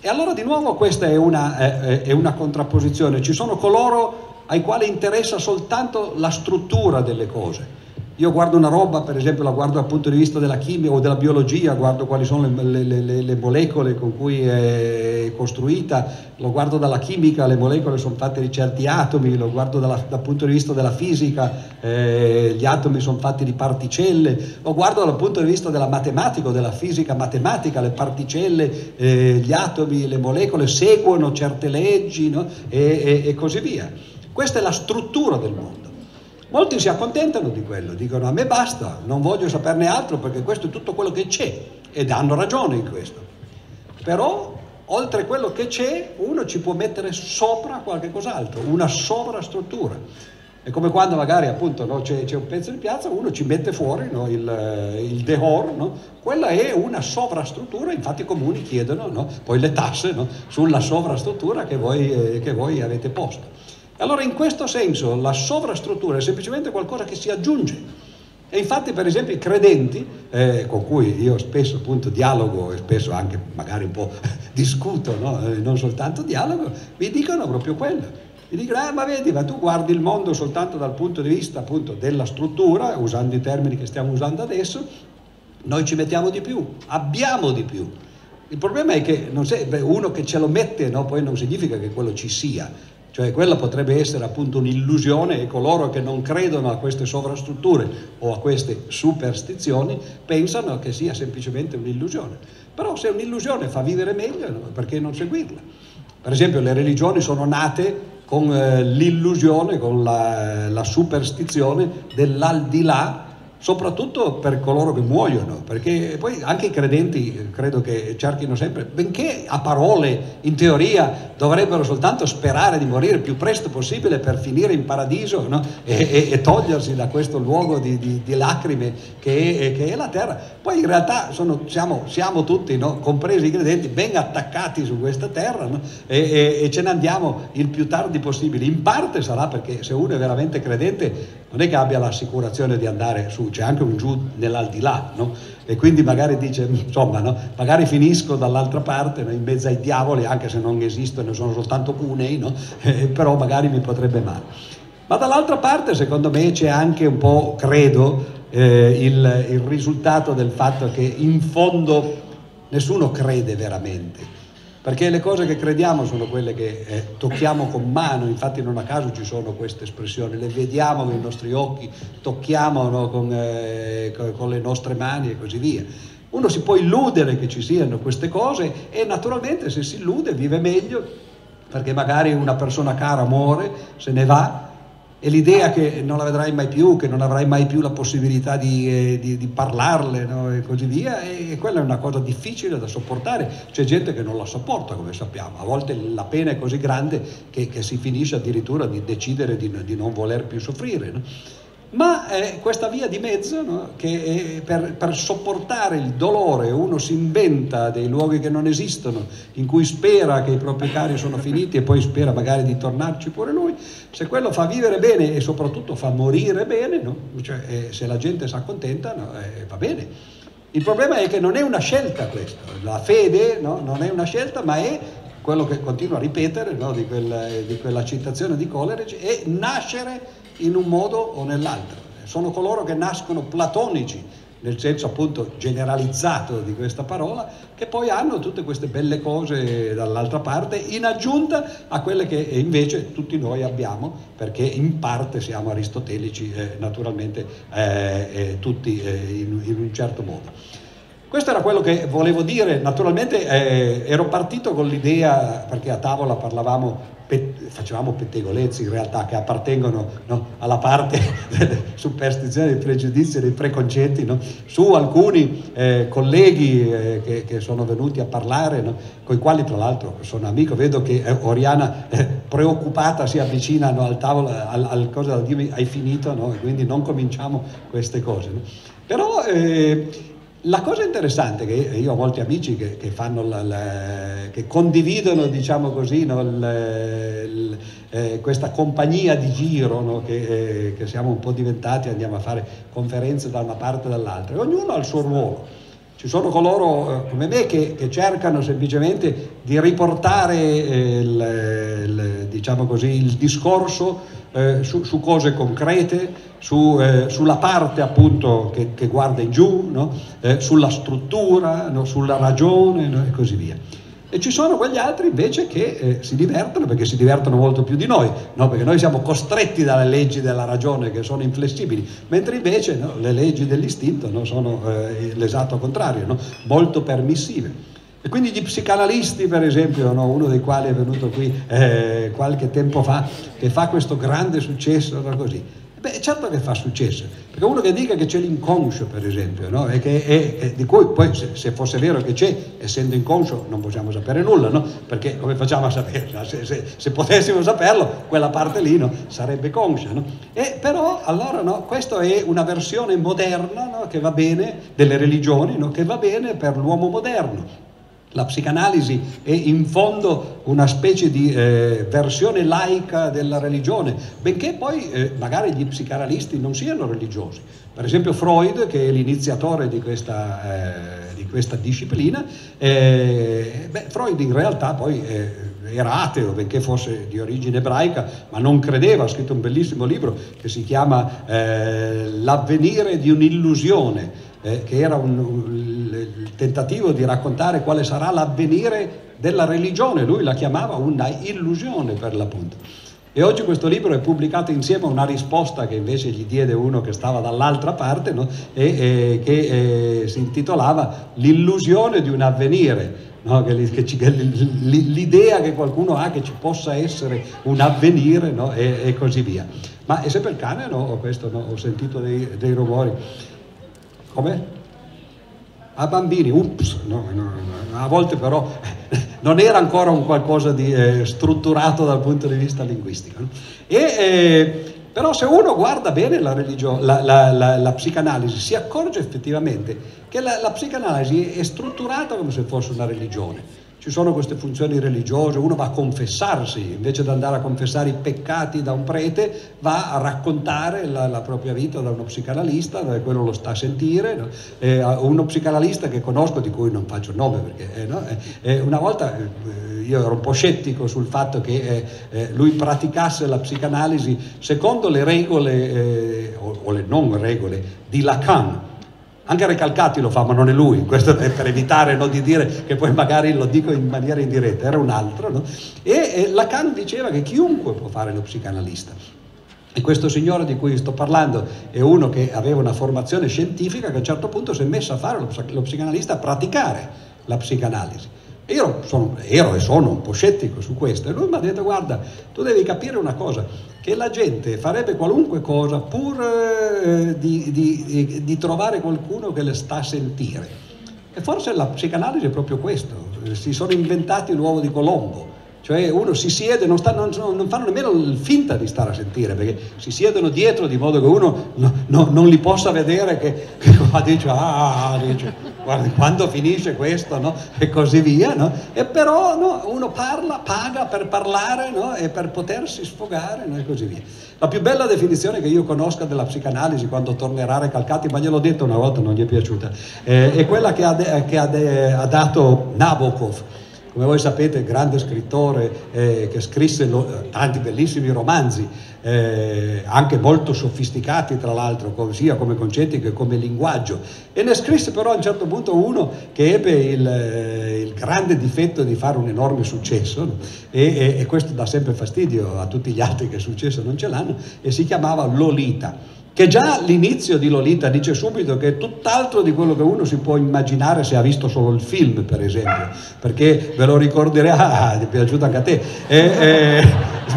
E allora di nuovo questa è una, eh, è una contrapposizione, ci sono coloro ai quali interessa soltanto la struttura delle cose io guardo una roba, per esempio la guardo dal punto di vista della chimica o della biologia, guardo quali sono le, le, le, le, molecole con cui è costruita, lo guardo dalla chimica, le molecole sono fatte di certi atomi, lo guardo dalla, dal punto di vista della fisica, eh, gli atomi sono fatti di particelle, lo guardo dal punto di vista della matematica o della fisica matematica, le particelle, eh, gli atomi, le molecole seguono certe leggi no? e, e, e così via. Questa è la struttura del mondo. Molti si accontentano di quello, dicono a me basta, non voglio saperne altro perché questo è tutto quello che c'è ed hanno ragione in questo. Però oltre quello che c'è uno ci può mettere sopra qualche cos'altro, una sovrastruttura. È come quando magari appunto no, c'è, c'è, un pezzo di piazza, uno ci mette fuori no, il, il dehor, no? quella è una sovrastruttura, infatti i comuni chiedono poi le tasse sulla sovrastruttura che voi, eh, che voi avete posto. Allora in questo senso la sovrastruttura è semplicemente qualcosa che si aggiunge. E infatti per esempio i credenti, eh, con cui io spesso appunto dialogo e spesso anche magari un po' discuto, no? eh, non soltanto dialogo, mi dicono proprio quello. Mi dicono, ah ma vedi, ma tu guardi il mondo soltanto dal punto di vista appunto della struttura, usando i termini che stiamo usando adesso, noi ci mettiamo di più, abbiamo di più. Il problema è che sei, uno che ce lo mette no, poi non significa che quello ci sia, cioè quella potrebbe essere appunto un'illusione e coloro che non credono a queste sovrastrutture o a queste superstizioni pensano che sia semplicemente un'illusione. Però se un'illusione fa vivere meglio, perché non seguirla? Per esempio le religioni sono nate con eh, l'illusione, con la, la superstizione dell'aldilà soprattutto per coloro che muoiono, perché poi anche i credenti credo che cerchino sempre, benché a parole, in teoria, dovrebbero soltanto sperare di morire il più presto possibile per finire in paradiso no? e, e, e, togliersi da questo luogo di, di, di lacrime che è, che è, la terra, poi in realtà sono, siamo, siamo, tutti, no? compresi i credenti, ben attaccati su questa terra no? e, e ce ne andiamo il più tardi possibile. In parte sarà perché se uno è veramente credente non è che abbia l'assicurazione di andare su, c'è anche un giù nell'aldilà, no? E quindi magari dice, insomma, no? magari finisco dall'altra parte, no? in mezzo ai diavoli, anche se non esistono, sono soltanto cunei, no? eh, però magari mi potrebbe male. Ma dall'altra parte, secondo me, c'è anche un po', credo, eh, il, il risultato del fatto che in fondo nessuno crede veramente perché le cose che crediamo sono quelle che eh, tocchiamo con mano, infatti non a caso ci sono queste espressioni, le vediamo con i nostri occhi, tocchiamo no, con, eh, con le nostre mani e così via. Uno si può illudere che ci siano queste cose e naturalmente se si illude vive meglio perché magari una persona cara muore, se ne va, e l'idea che non la vedrai mai più, che non avrai mai più la possibilità di, eh, di, di parlarle no? e così via, e, quella è una cosa difficile da sopportare. C'è gente che non la sopporta, come sappiamo, a volte la pena è così grande che, che si finisce addirittura di decidere di, di non voler più soffrire. No? Ma è questa via di mezzo no? che per, per, sopportare il dolore uno si inventa dei luoghi che non esistono, in cui spera che i propri cari sono finiti e poi spera magari di tornarci pure lui, se quello fa vivere bene e soprattutto fa morire bene, no? cioè, eh, se la gente si accontenta no? eh, va bene. Il problema è che non è una scelta questo, la fede non è una scelta ma è quello che continuo a ripetere di, quella, di quella citazione di Coleridge, è nascere in un modo o nell'altro. Sono coloro che nascono platonici, nel senso appunto generalizzato di questa parola, che poi hanno tutte queste belle cose dall'altra parte, in aggiunta a quelle che invece tutti noi abbiamo, perché in parte siamo aristotelici, eh, naturalmente eh, eh, tutti eh, in, in un certo modo. Questo era quello che volevo dire, naturalmente eh, ero partito con l'idea, perché a tavola parlavamo facevamo pettegolezzi in realtà che appartengono no, alla parte delle superstizioni, dei pregiudizi, dei preconcetti, no, su alcuni eh, colleghi eh, che, che, sono venuti a parlare, no, con i quali tra l'altro sono amico, vedo che eh, Oriana eh, preoccupata si avvicina al tavolo, al, al cosa da dirmi hai finito, quindi non cominciamo queste cose. Però eh, la cosa interessante è che io ho molti amici che, che, la, la, che condividono, diciamo così, no, il, il, eh, questa compagnia di giro no, che, eh, che, siamo un po' diventati, andiamo a fare conferenze da una parte e dall'altra, ognuno ha il suo ruolo. Ci sono coloro eh, come me che, che, cercano semplicemente di riportare eh, il, diciamo così, il discorso eh, su, su, cose concrete, su, sulla parte appunto che, che guarda in giù, no? sulla struttura, no? sulla ragione no? e così via. E ci sono quegli altri invece che eh, si divertono perché si divertono molto più di noi, perché noi siamo costretti dalle leggi della ragione che sono inflessibili, mentre invece le leggi dell'istinto sono eh, l'esatto contrario, molto permissive. E quindi gli psicanalisti, per esempio, no? uno dei quali è venuto qui eh, qualche tempo fa, che fa questo grande successo, no? così. Beh, certo che fa successo, perché uno che dica che c'è l'inconscio, per esempio, no? e che è, è, di cui poi se, se, fosse vero che c'è, essendo inconscio, non possiamo sapere nulla, no? perché come facciamo a sapere? Se, se, se, potessimo saperlo, quella parte lì no? sarebbe conscia. E però allora questa è una versione moderna che va bene, delle religioni, che va bene per l'uomo moderno. La psicanalisi è in fondo una specie di eh, versione laica della religione, benché poi eh, magari gli psicanalisti non siano religiosi. Per esempio Freud, che è l'iniziatore di questa, eh, di questa disciplina, eh, beh, Freud in realtà poi eh, era ateo, benché fosse di origine ebraica, ma non credeva, ha scritto un bellissimo libro che si chiama eh, L'avvenire di un'illusione, che era un, un il tentativo di raccontare quale sarà l'avvenire della religione, lui la chiamava una illusione per l'appunto. E oggi questo libro è pubblicato insieme a una risposta che invece gli diede uno che stava dall'altra parte no? e, e, che eh, si intitolava L'illusione di un avvenire. No? Che, che ci, l'idea che qualcuno ha che ci possa essere un avvenire no? e, e, così via. Ma è sempre il cane? No? Questo? Ho sentito dei, dei rumori. Come? a bambini, ups, no, no, no, a volte però non era ancora un qualcosa di eh, strutturato dal punto di vista linguistico. E, eh, però se uno guarda bene la, religio- la, la, la psicanalisi si accorge effettivamente che la psicanalisi è strutturata come se fosse una religione ci sono queste funzioni religiose, uno va a confessarsi, invece di andare a confessare i peccati da un prete, va a raccontare la, la propria vita da uno psicanalista, dove quello lo sta a sentire, no? eh, uno psicanalista che conosco, di cui non faccio il nome perché eh, no? eh, una volta eh, io ero un po' scettico sul fatto che eh, eh, lui praticasse la psicanalisi secondo le regole o, o le non regole di Lacan, anche Recalcati lo fa, ma non è lui, questo è per evitare no, di dire che poi magari lo dico in maniera indiretta, era un altro. No? E, e Lacan diceva che chiunque può fare lo psicanalista. E questo signore di cui sto parlando è uno che aveva una formazione scientifica che a un certo punto si è messo a fare lo, lo psicanalista, a praticare la psicanalisi. Io sono, ero e sono un po' scettico su questo. E lui mi ha detto guarda, tu devi capire una cosa, che la gente farebbe qualunque cosa pur eh, di, di, di, trovare qualcuno che le sta a sentire. E forse la psicanalisi è proprio questo, si sono inventati l'uovo di Colombo cioè uno si siede, non, sta, non, non, fanno nemmeno finta di stare a sentire, perché si siedono dietro di modo che uno no, no, non li possa vedere che, che dice, ah, dice, guarda, quando finisce questo, no? e così via, no? e però no, uno parla, paga per parlare e per potersi sfogare e così via. La più bella definizione che io conosca della psicanalisi quando tornerà Recalcati, ma gliel'ho detto una volta, non gli è piaciuta, eh, è quella che ha, che ha, de, ha dato Nabokov come voi sapete, grande scrittore eh, che scrisse lo, tanti bellissimi romanzi, eh, anche molto sofisticati tra l'altro, sia come concetti che come linguaggio. E ne scrisse però a un certo punto uno che ebbe il, eh, il grande difetto di fare un enorme successo no? e, e, e questo dà sempre fastidio a tutti gli altri che successo non ce l'hanno, e si chiamava Lolita che già l'inizio di Lolita dice subito che è tutt'altro di quello che uno si può immaginare se ha visto solo il film, per esempio, perché ve lo ricorderete, ah, ti è piaciuto anche a te, eh, eh,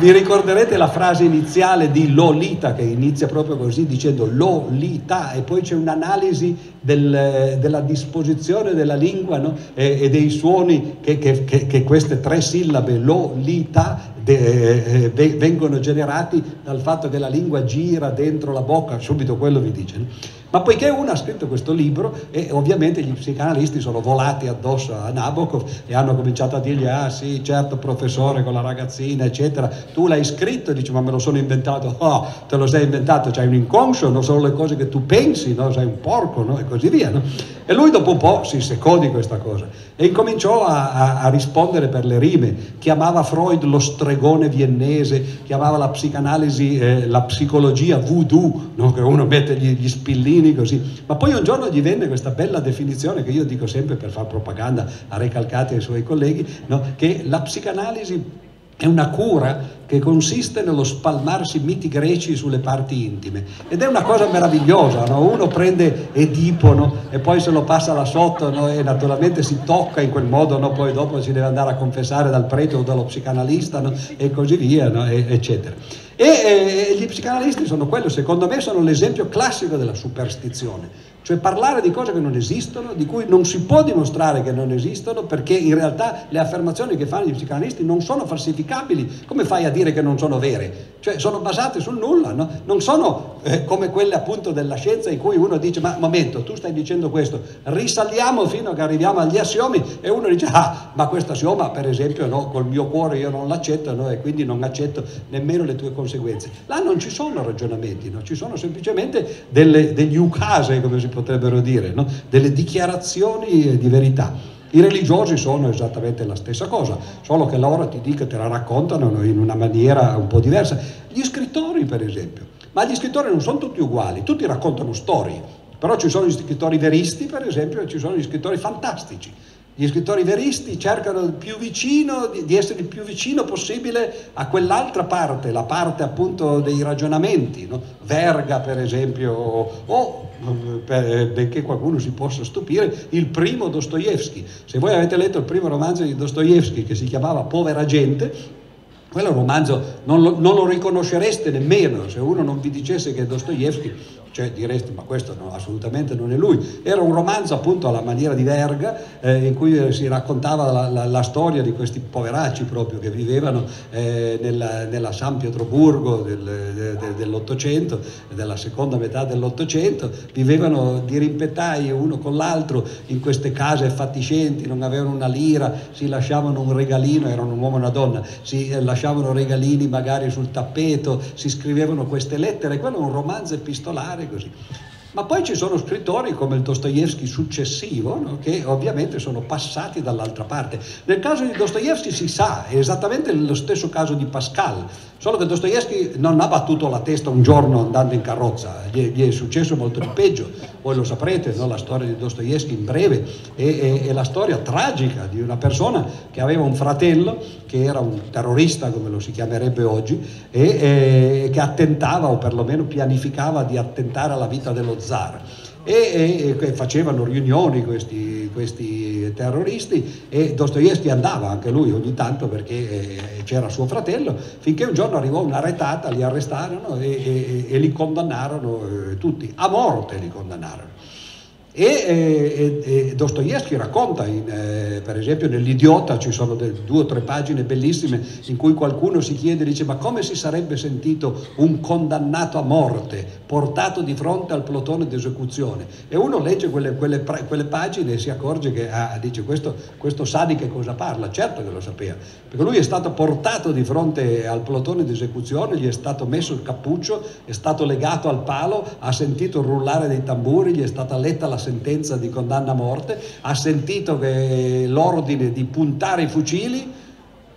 vi ricorderete la frase iniziale di Lolita che inizia proprio così dicendo Lolita e poi c'è un'analisi del, della disposizione della lingua no? e, e, dei suoni che, che, che, che, queste tre sillabe Lolita de, eh, vengono generati dal fatto che la lingua gira dentro la bocca, subito quello vi dice. No? Ma poiché uno ha scritto questo libro e ovviamente gli psicanalisti sono volati addosso a Nabokov e hanno cominciato a dirgli ah sì certo professore con la ragazzina eccetera, tu l'hai scritto, dice ma me lo sono inventato, oh te lo sei inventato, c'hai un inconscio, non sono le cose che tu pensi, no? sei un porco no? e così via. No? E lui dopo un po' si seccò di questa cosa e incominciò a, a, a rispondere per le rime, chiamava Freud lo stregone viennese, chiamava la psicanalisi eh, la psicologia voodoo, che uno mette gli, gli spillini bambini così. Ma poi un giorno gli venne questa bella definizione che io dico sempre per fare propaganda a Recalcati e ai suoi colleghi, no? che la psicanalisi è una cura che consiste nello spalmarsi miti greci sulle parti intime ed è una cosa meravigliosa, no? uno prende Edipo no? e poi se lo passa là sotto no? e naturalmente si tocca in quel modo, poi dopo si deve andare a confessare dal prete o dallo psicanalista e così via, e, eccetera. E, e, gli psicanalisti sono quello, secondo me, sono l'esempio classico della superstizione, cioè parlare di cose che non esistono, di cui non si può dimostrare che non esistono, perché in realtà le affermazioni che fanno gli psicanalisti non sono falsificabili. Come fai a dire che non sono vere? Cioè sono basate sul nulla, no? non sono eh, come quelle appunto della scienza in cui uno dice ma momento, tu stai dicendo questo, risaliamo fino a che arriviamo agli assiomi e uno dice ah ma questo assioma per esempio no, col mio cuore io non l'accetto no? e quindi non accetto nemmeno le tue conseguenze. Là non ci sono ragionamenti, ci sono semplicemente delle, degli ukase come si potrebbero dire, delle dichiarazioni di verità. I religiosi sono esattamente la stessa cosa, solo che loro ti dico, te la raccontano in una maniera un po' diversa. Gli scrittori, per esempio, ma gli scrittori non sono tutti uguali, tutti raccontano storie, però ci sono gli scrittori veristi, per esempio, e ci sono gli scrittori fantastici. Gli scrittori veristi cercano vicino, di essere il più vicino possibile a quell'altra parte, la parte appunto dei ragionamenti, no? Verga per esempio, o benché qualcuno si possa stupire, il primo Dostoevsky. Se voi avete letto il primo romanzo di Dostoevsky che si chiamava Povera gente, quello è romanzo, non lo, non lo riconoscereste nemmeno se uno non vi dicesse che Dostoevsky cioè diresti ma questo no, assolutamente non è lui, era un romanzo appunto alla maniera di Verga eh, in cui si raccontava la, la, la, storia di questi poveracci proprio che vivevano eh, nella, nella, San Pietroburgo del, de, de, dell'Ottocento, della seconda metà dell'Ottocento, vivevano di rimpettai uno con l'altro in queste case fatiscenti, non avevano una lira, si lasciavano un regalino, erano un uomo e una donna, si eh, lasciavano regalini magari sul tappeto, si scrivevano queste lettere, quello è un romanzo epistolare fare così. Ma poi ci sono scrittori come il Dostoevsky successivo, no? che ovviamente sono passati dall'altra parte. Nel caso di Dostoevsky si sa, è esattamente lo stesso caso di Pascal, solo che Dostoevsky non ha battuto la testa un giorno andando in carrozza, gli è, gli è successo molto di peggio. Voi lo saprete, no? la storia di Dostoevsky in breve è, è, è la storia tragica di una persona che aveva un fratello che era un terrorista, come lo si chiamerebbe oggi, e, e che attentava o perlomeno pianificava di attentare alla vita dello zar e, e, e facevano riunioni questi, questi, terroristi e Dostoevsky andava anche lui ogni tanto perché eh, c'era suo fratello, finché un giorno arrivò una retata, li arrestarono e, e li condannarono eh, tutti, a morte li condannarono. E, e, e Dostoevsky racconta, in, eh, per esempio nell'Idiota ci sono due o tre pagine bellissime in cui qualcuno si chiede, dice ma come si sarebbe sentito un condannato a morte portato di fronte al plotone d'esecuzione? E uno legge quelle, quelle, quelle pagine e si accorge che ah, dice questo, questo sa di che cosa parla, certo che lo sapeva, perché lui è stato portato di fronte al plotone d'esecuzione, gli è stato messo il cappuccio, è stato legato al palo, ha sentito rullare dei tamburi, gli è stata letta la sentenza di condanna a morte, ha sentito l'ordine di puntare i fucili,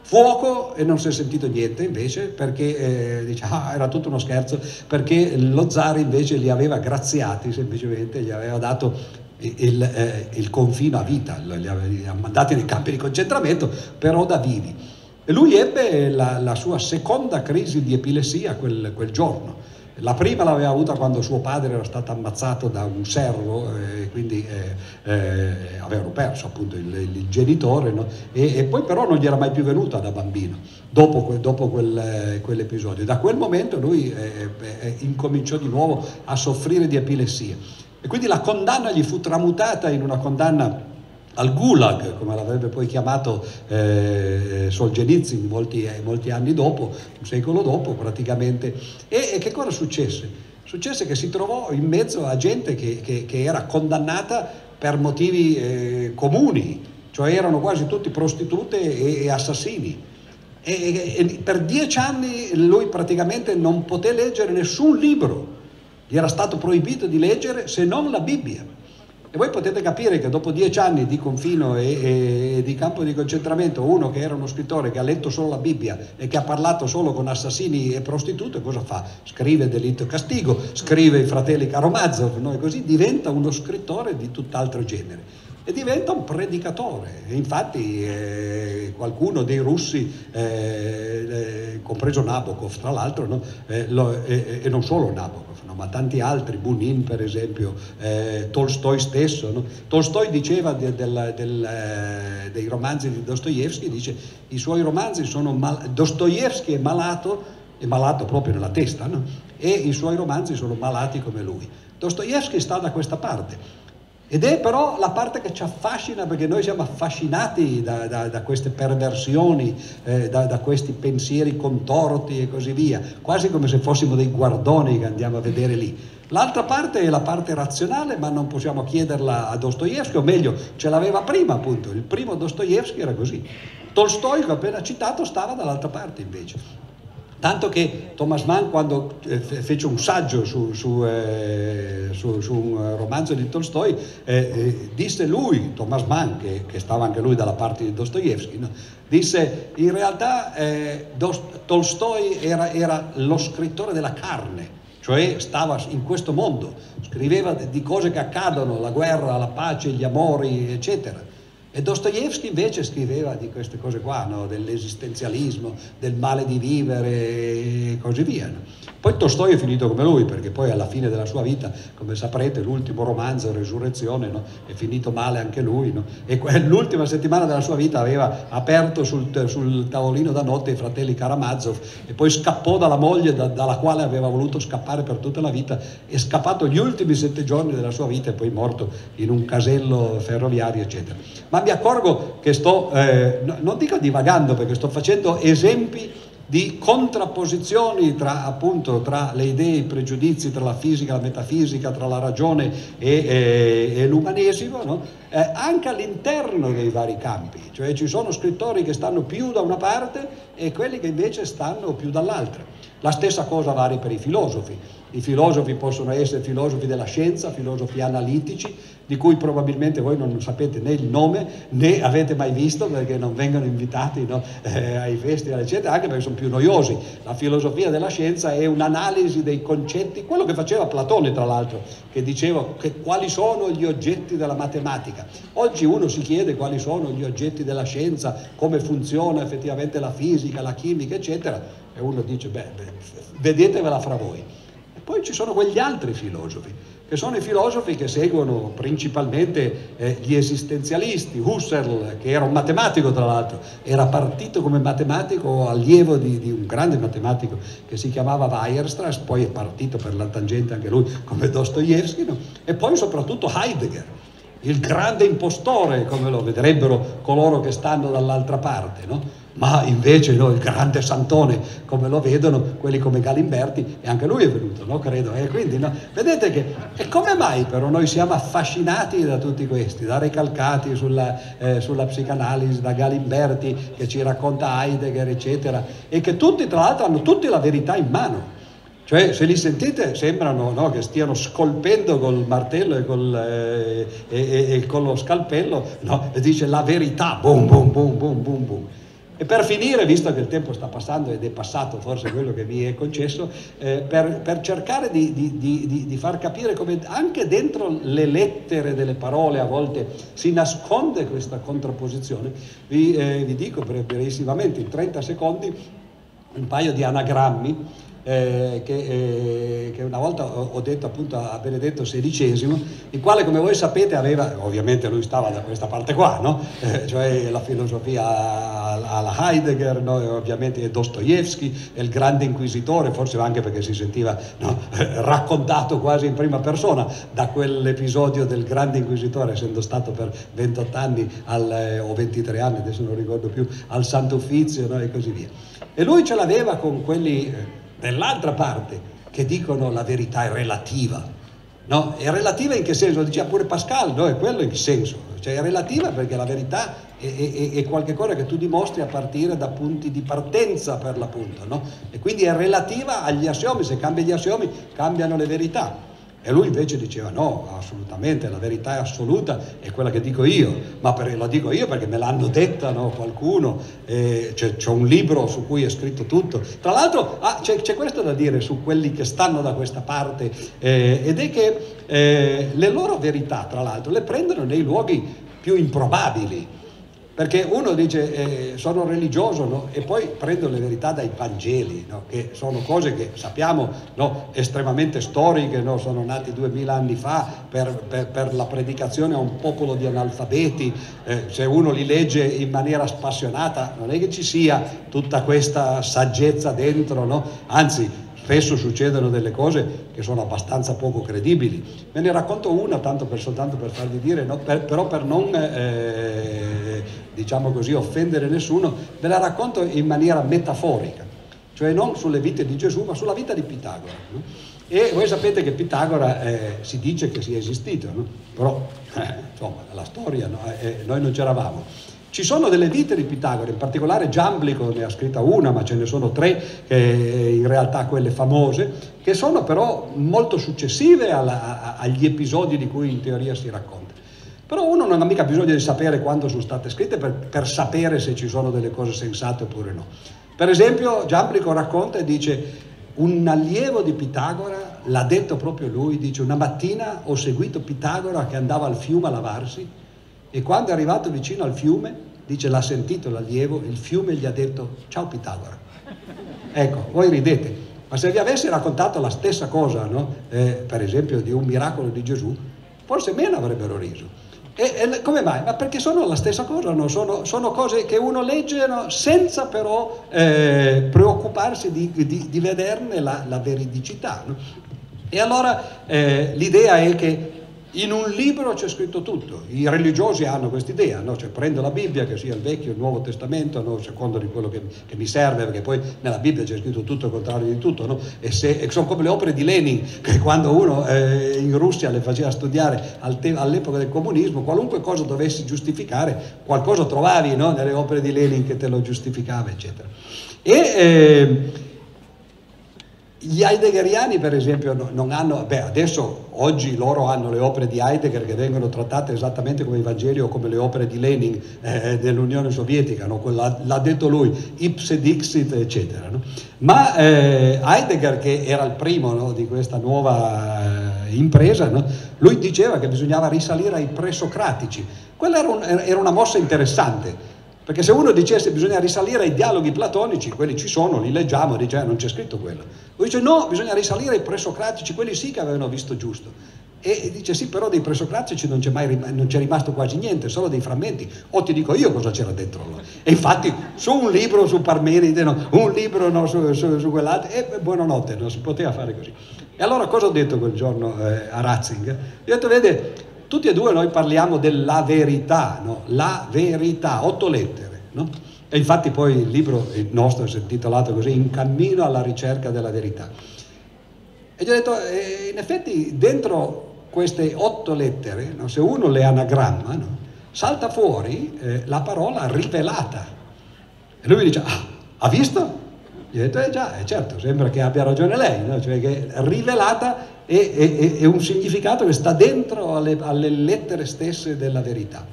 fuoco e non si è sentito niente invece perché eh, dice, ah, era tutto uno scherzo, perché lo zar invece li aveva graziati semplicemente, gli aveva dato il, eh, il confino a vita, li aveva mandati nei campi di concentramento, però da vivi. E lui ebbe la, la sua seconda crisi di epilessia quel, quel giorno la prima l'aveva avuta quando suo padre era stato ammazzato da un servo e quindi eh, eh, avevano perso appunto il, il genitore no? e, e, poi però non gli era mai più venuta da bambino dopo, dopo quel, quell'episodio. Da quel momento lui eh, eh, incominciò di nuovo a soffrire di epilessia e quindi la condanna gli fu tramutata in una condanna al Gulag, come l'avrebbe poi chiamato eh, Solzhenitsyn molti, molti, anni dopo, un secolo dopo praticamente. E, e, che cosa successe? Successe che si trovò in mezzo a gente che, che, che era condannata per motivi eh, comuni, cioè erano quasi tutti prostitute e, e assassini. E, e, per dieci anni lui praticamente non poté leggere nessun libro, gli era stato proibito di leggere se non la Bibbia. E voi potete capire che dopo dieci anni di confino e, e, di campo di concentramento, uno che era uno scrittore che ha letto solo la Bibbia e che ha parlato solo con assassini e prostitute, cosa fa? Scrive Delitto e Castigo, scrive i fratelli Karamazov, no? così diventa uno scrittore di tutt'altro genere e diventa un predicatore. Infatti eh, qualcuno dei russi, eh, eh, compreso Nabokov tra l'altro, no? Eh, lo, e non solo Nabokov, no? ma tanti altri, Bunin per esempio, eh, Tolstoi stesso. No? Tolstoi diceva de, del, del, eh, dei romanzi di Dostoevsky, dice i suoi romanzi sono, mal- Dostoevsky è malato, è malato proprio nella testa, e i suoi romanzi sono malati come lui. Dostoevsky sta da questa parte ed è però la parte che ci affascina perché noi siamo affascinati da, da, da queste perversioni, eh, da, da, questi pensieri contorti e così via, quasi come se fossimo dei guardoni che andiamo a vedere lì. L'altra parte è la parte razionale, ma non possiamo chiederla a Dostoevsky, o meglio, ce l'aveva prima appunto, il primo Dostoevsky era così. Tolstoi, che ho appena citato, stava dall'altra parte invece. Tanto che Thomas Mann, quando eh, fece un saggio su, su, eh, su, su un romanzo di Tolstoi, eh, eh, disse lui, Thomas Mann, che, che, stava anche lui dalla parte di Dostoevsky, no? disse in realtà eh, Tolstoi era, era lo scrittore della carne, cioè stava in questo mondo, scriveva di cose che accadono, la guerra, la pace, gli amori, eccetera. E Dostoevsky invece scriveva di queste cose qua, no? dell'esistenzialismo, del male di vivere e così via. No? Poi Tolstoi è finito come lui, perché poi alla fine della sua vita, come saprete, l'ultimo romanzo, Resurrezione, no? è finito male anche lui. E l'ultima settimana della sua vita aveva aperto sul, sul, tavolino da notte i fratelli Karamazov e poi scappò dalla moglie da, dalla quale aveva voluto scappare per tutta la vita, è scappato gli ultimi sette giorni della sua vita e poi morto in un casello ferroviario, eccetera. Ma mi accorgo che sto, eh, non dico divagando, perché sto facendo esempi di contrapposizioni tra, appunto, tra le idee, i pregiudizi, tra la fisica, la metafisica, tra la ragione e, e, e l'umanesimo, no? eh, anche all'interno dei vari campi, cioè ci sono scrittori che stanno più da una parte e quelli che invece stanno più dall'altra. La stessa cosa vale per i filosofi. I filosofi possono essere filosofi della scienza, filosofi analitici, di cui probabilmente voi non sapete né il nome né avete mai visto perché non vengono invitati no, eh, ai festival, eccetera, anche perché sono più noiosi. La filosofia della scienza è un'analisi dei concetti, quello che faceva Platone tra l'altro, che diceva che quali sono gli oggetti della matematica. Oggi uno si chiede quali sono gli oggetti della scienza, come funziona effettivamente la fisica, la chimica, eccetera, e uno dice, beh, beh vedetevela fra voi. E poi ci sono quegli altri filosofi che sono i filosofi che seguono principalmente eh, gli esistenzialisti, Husserl, che era un matematico tra l'altro, era partito come matematico allievo di, di un grande matematico che si chiamava Weierstrass, poi è partito per la tangente anche lui come Dostoevsky, no? e poi soprattutto Heidegger il grande impostore, come lo vedrebbero coloro che stanno dall'altra parte, no? Ma invece no, il grande santone, come lo vedono quelli come Galimberti, e anche lui è venuto, no? credo. E quindi, no? vedete che, e come mai però noi siamo affascinati da tutti questi, da Recalcati sulla, eh, sulla psicanalisi, da Galimberti che ci racconta Heidegger, eccetera, e che tutti, tra l'altro, hanno tutti la verità in mano. Cioè, se li sentite sembrano no, che stiano scolpendo col martello e, col, eh, e, e, e con lo scalpello, no? e dice la verità, boom, boom, boom, boom, boom, boom. E per finire, visto che il tempo sta passando ed è passato forse quello che mi è concesso, eh, per, per, cercare di, di, di, di, far capire come anche dentro le lettere delle parole a volte si nasconde questa contrapposizione, vi, eh, vi dico brevissimamente in 30 secondi un paio di anagrammi eh, che, eh, che, una volta ho, detto appunto a Benedetto XVI, il quale come voi sapete aveva, ovviamente lui stava da questa parte qua, no? eh, cioè la filosofia alla Heidegger, no? ovviamente Dostoevsky, il grande inquisitore, forse anche perché si sentiva no? raccontato quasi in prima persona da quell'episodio del grande inquisitore, essendo stato per 28 anni al, eh, o 23 anni, adesso non ricordo più, al Santo Uffizio e così via. E lui ce l'aveva con quelli eh, dell'altra parte che dicono la verità è relativa. No? È relativa in che senso? Lo diceva pure Pascal, no? È quello in che senso? Cioè è relativa perché la verità è, è, è qualcosa che tu dimostri a partire da punti di partenza per l'appunto, no? E quindi è relativa agli assiomi, se cambi gli assiomi cambiano le verità. E lui invece diceva no, assolutamente, la verità è assoluta, è quella che dico io, ma per, la dico io perché me l'hanno detta no, qualcuno, eh, c'è, c'è, un libro su cui è scritto tutto. Tra l'altro ah, c'è, c'è, questo da dire su quelli che stanno da questa parte, eh, ed è che eh, le loro verità, tra l'altro, le prendono nei luoghi più improbabili perché uno dice eh, sono religioso no? e poi prendo le verità dai Vangeli, no? che sono cose che sappiamo no? estremamente storiche, sono nati duemila anni fa per, per, per, la predicazione a un popolo di analfabeti, eh, se uno li legge in maniera spassionata non è che ci sia tutta questa saggezza dentro, anzi spesso succedono delle cose che sono abbastanza poco credibili. Ve ne racconto una, tanto per, soltanto per farvi dire, per, però per non... Eh, diciamo così, offendere nessuno, ve la racconto in maniera metaforica, cioè non sulle vite di Gesù, ma sulla vita di Pitagora. No? E voi sapete che Pitagora eh, si dice che sia esistito, no? però eh, insomma, la storia, no? eh, noi non c'eravamo. Ci sono delle vite di Pitagora, in particolare Giamblico ne ha scritta una, ma ce ne sono tre, eh, in realtà quelle famose, che sono però molto successive alla, a, agli episodi di cui in teoria si racconta. Però uno non ha mica bisogno di sapere quando sono state scritte per, per sapere se ci sono delle cose sensate oppure no. Per esempio Giamblico racconta e dice un allievo di Pitagora, l'ha detto proprio lui, dice una mattina ho seguito Pitagora che andava al fiume a lavarsi e quando è arrivato vicino al fiume, dice l'ha sentito l'allievo, il fiume gli ha detto ciao Pitagora. Ecco, voi ridete, ma se vi avessi raccontato la stessa cosa, no? eh, per esempio di un miracolo di Gesù, forse meno avrebbero riso. E, e, come mai? Ma perché sono la stessa cosa, no? sono, sono, cose che uno legge no? senza però eh, preoccuparsi di, di, di, vederne la, la veridicità. No? E allora eh, l'idea è che in un libro c'è scritto tutto, i religiosi hanno questa idea, no? cioè prendo la Bibbia, che sia il Vecchio o il Nuovo Testamento, no? secondo di quello che, che, mi serve, perché poi nella Bibbia c'è scritto tutto il contrario di tutto, no? e, se, e, sono come le opere di Lenin, che quando uno eh, in Russia le faceva studiare all'epoca del comunismo, qualunque cosa dovessi giustificare, qualcosa trovavi nelle opere di Lenin che te lo giustificava, eccetera. E, eh, gli heideggeriani per esempio non hanno, beh adesso oggi loro hanno le opere di Heidegger che vengono trattate esattamente come i Vangeli o come le opere di Lenin eh, dell'Unione Sovietica, no? l'ha, l'ha, detto lui, ipse dixit eccetera. No? Ma eh, Heidegger che era il primo no, di questa nuova eh, impresa, lui diceva che bisognava risalire ai presocratici, quella era, un, era una mossa interessante perché se uno dicesse bisogna risalire ai dialoghi platonici, quelli ci sono, li leggiamo, dice eh, non c'è scritto quello. Lui dice no, bisogna risalire ai presocratici, quelli sì che avevano visto giusto. E dice sì, però dei presocratici non c'è, mai, non c'è rimasto quasi niente, solo dei frammenti. O ti dico io cosa c'era dentro loro. E infatti su un libro su Parmenide, no, un libro no, su, su, su quell'altro, e buonanotte, non si poteva fare così. E allora cosa ho detto quel giorno eh, a Ratzinger? Ho detto, vede, tutti e due noi parliamo della verità, no? la verità, otto lettere. No? E infatti poi il libro il nostro è intitolato così, In cammino alla ricerca della verità. E gli ho detto, eh, in effetti dentro queste otto lettere, no? se uno le anagramma, no? salta fuori eh, la parola rivelata. E lui mi dice, ah, ha visto? Gli ho detto, eh già, eh certo, sembra che abbia ragione lei, no? cioè che rivelata è, è, è, un significato che sta dentro alle, alle, lettere stesse della verità.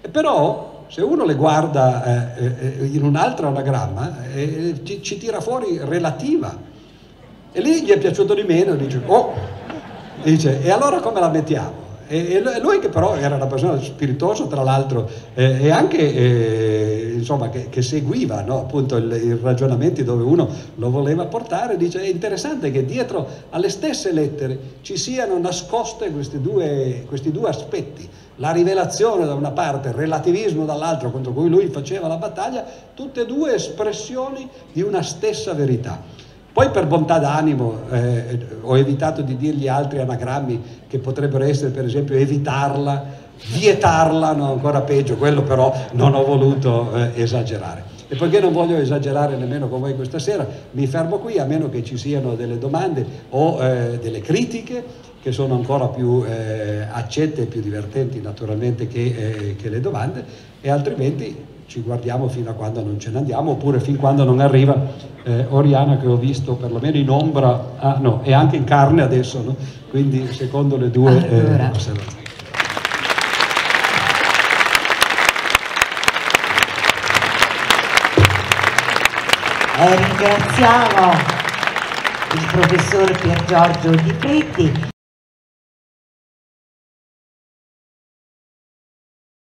E però, se uno le guarda eh, eh in un altro anagramma, eh, ci, ci tira fuori relativa. E lì gli è piaciuto di meno, dice, oh, Dice, e allora come la mettiamo? E, lui che però era una persona spiritosa tra l'altro e anche eh, insomma, che, seguiva no? appunto i ragionamenti dove uno lo voleva portare, dice è interessante che dietro alle stesse lettere ci siano nascoste questi due, questi due aspetti, la rivelazione da una parte, il relativismo dall'altra contro cui lui faceva la battaglia, tutte e due espressioni di una stessa verità. Poi per bontà d'animo eh, ho evitato di dirgli altri anagrammi che potrebbero essere per esempio evitarla, vietarla, no, ancora peggio, quello però non ho voluto eh, esagerare. E poiché non voglio esagerare nemmeno con voi questa sera, mi fermo qui a meno che ci siano delle domande o eh, delle critiche che sono ancora più eh, accette e più divertenti naturalmente che, eh, che le domande e altrimenti ci guardiamo fino a quando non ce ne andiamo oppure fin quando non arriva eh, Oriana che ho visto perlomeno in ombra ah, no, e anche in carne adesso no? quindi secondo le due allora. eh, osservazioni eh, ringraziamo il professor Pier Giorgio Di Pretti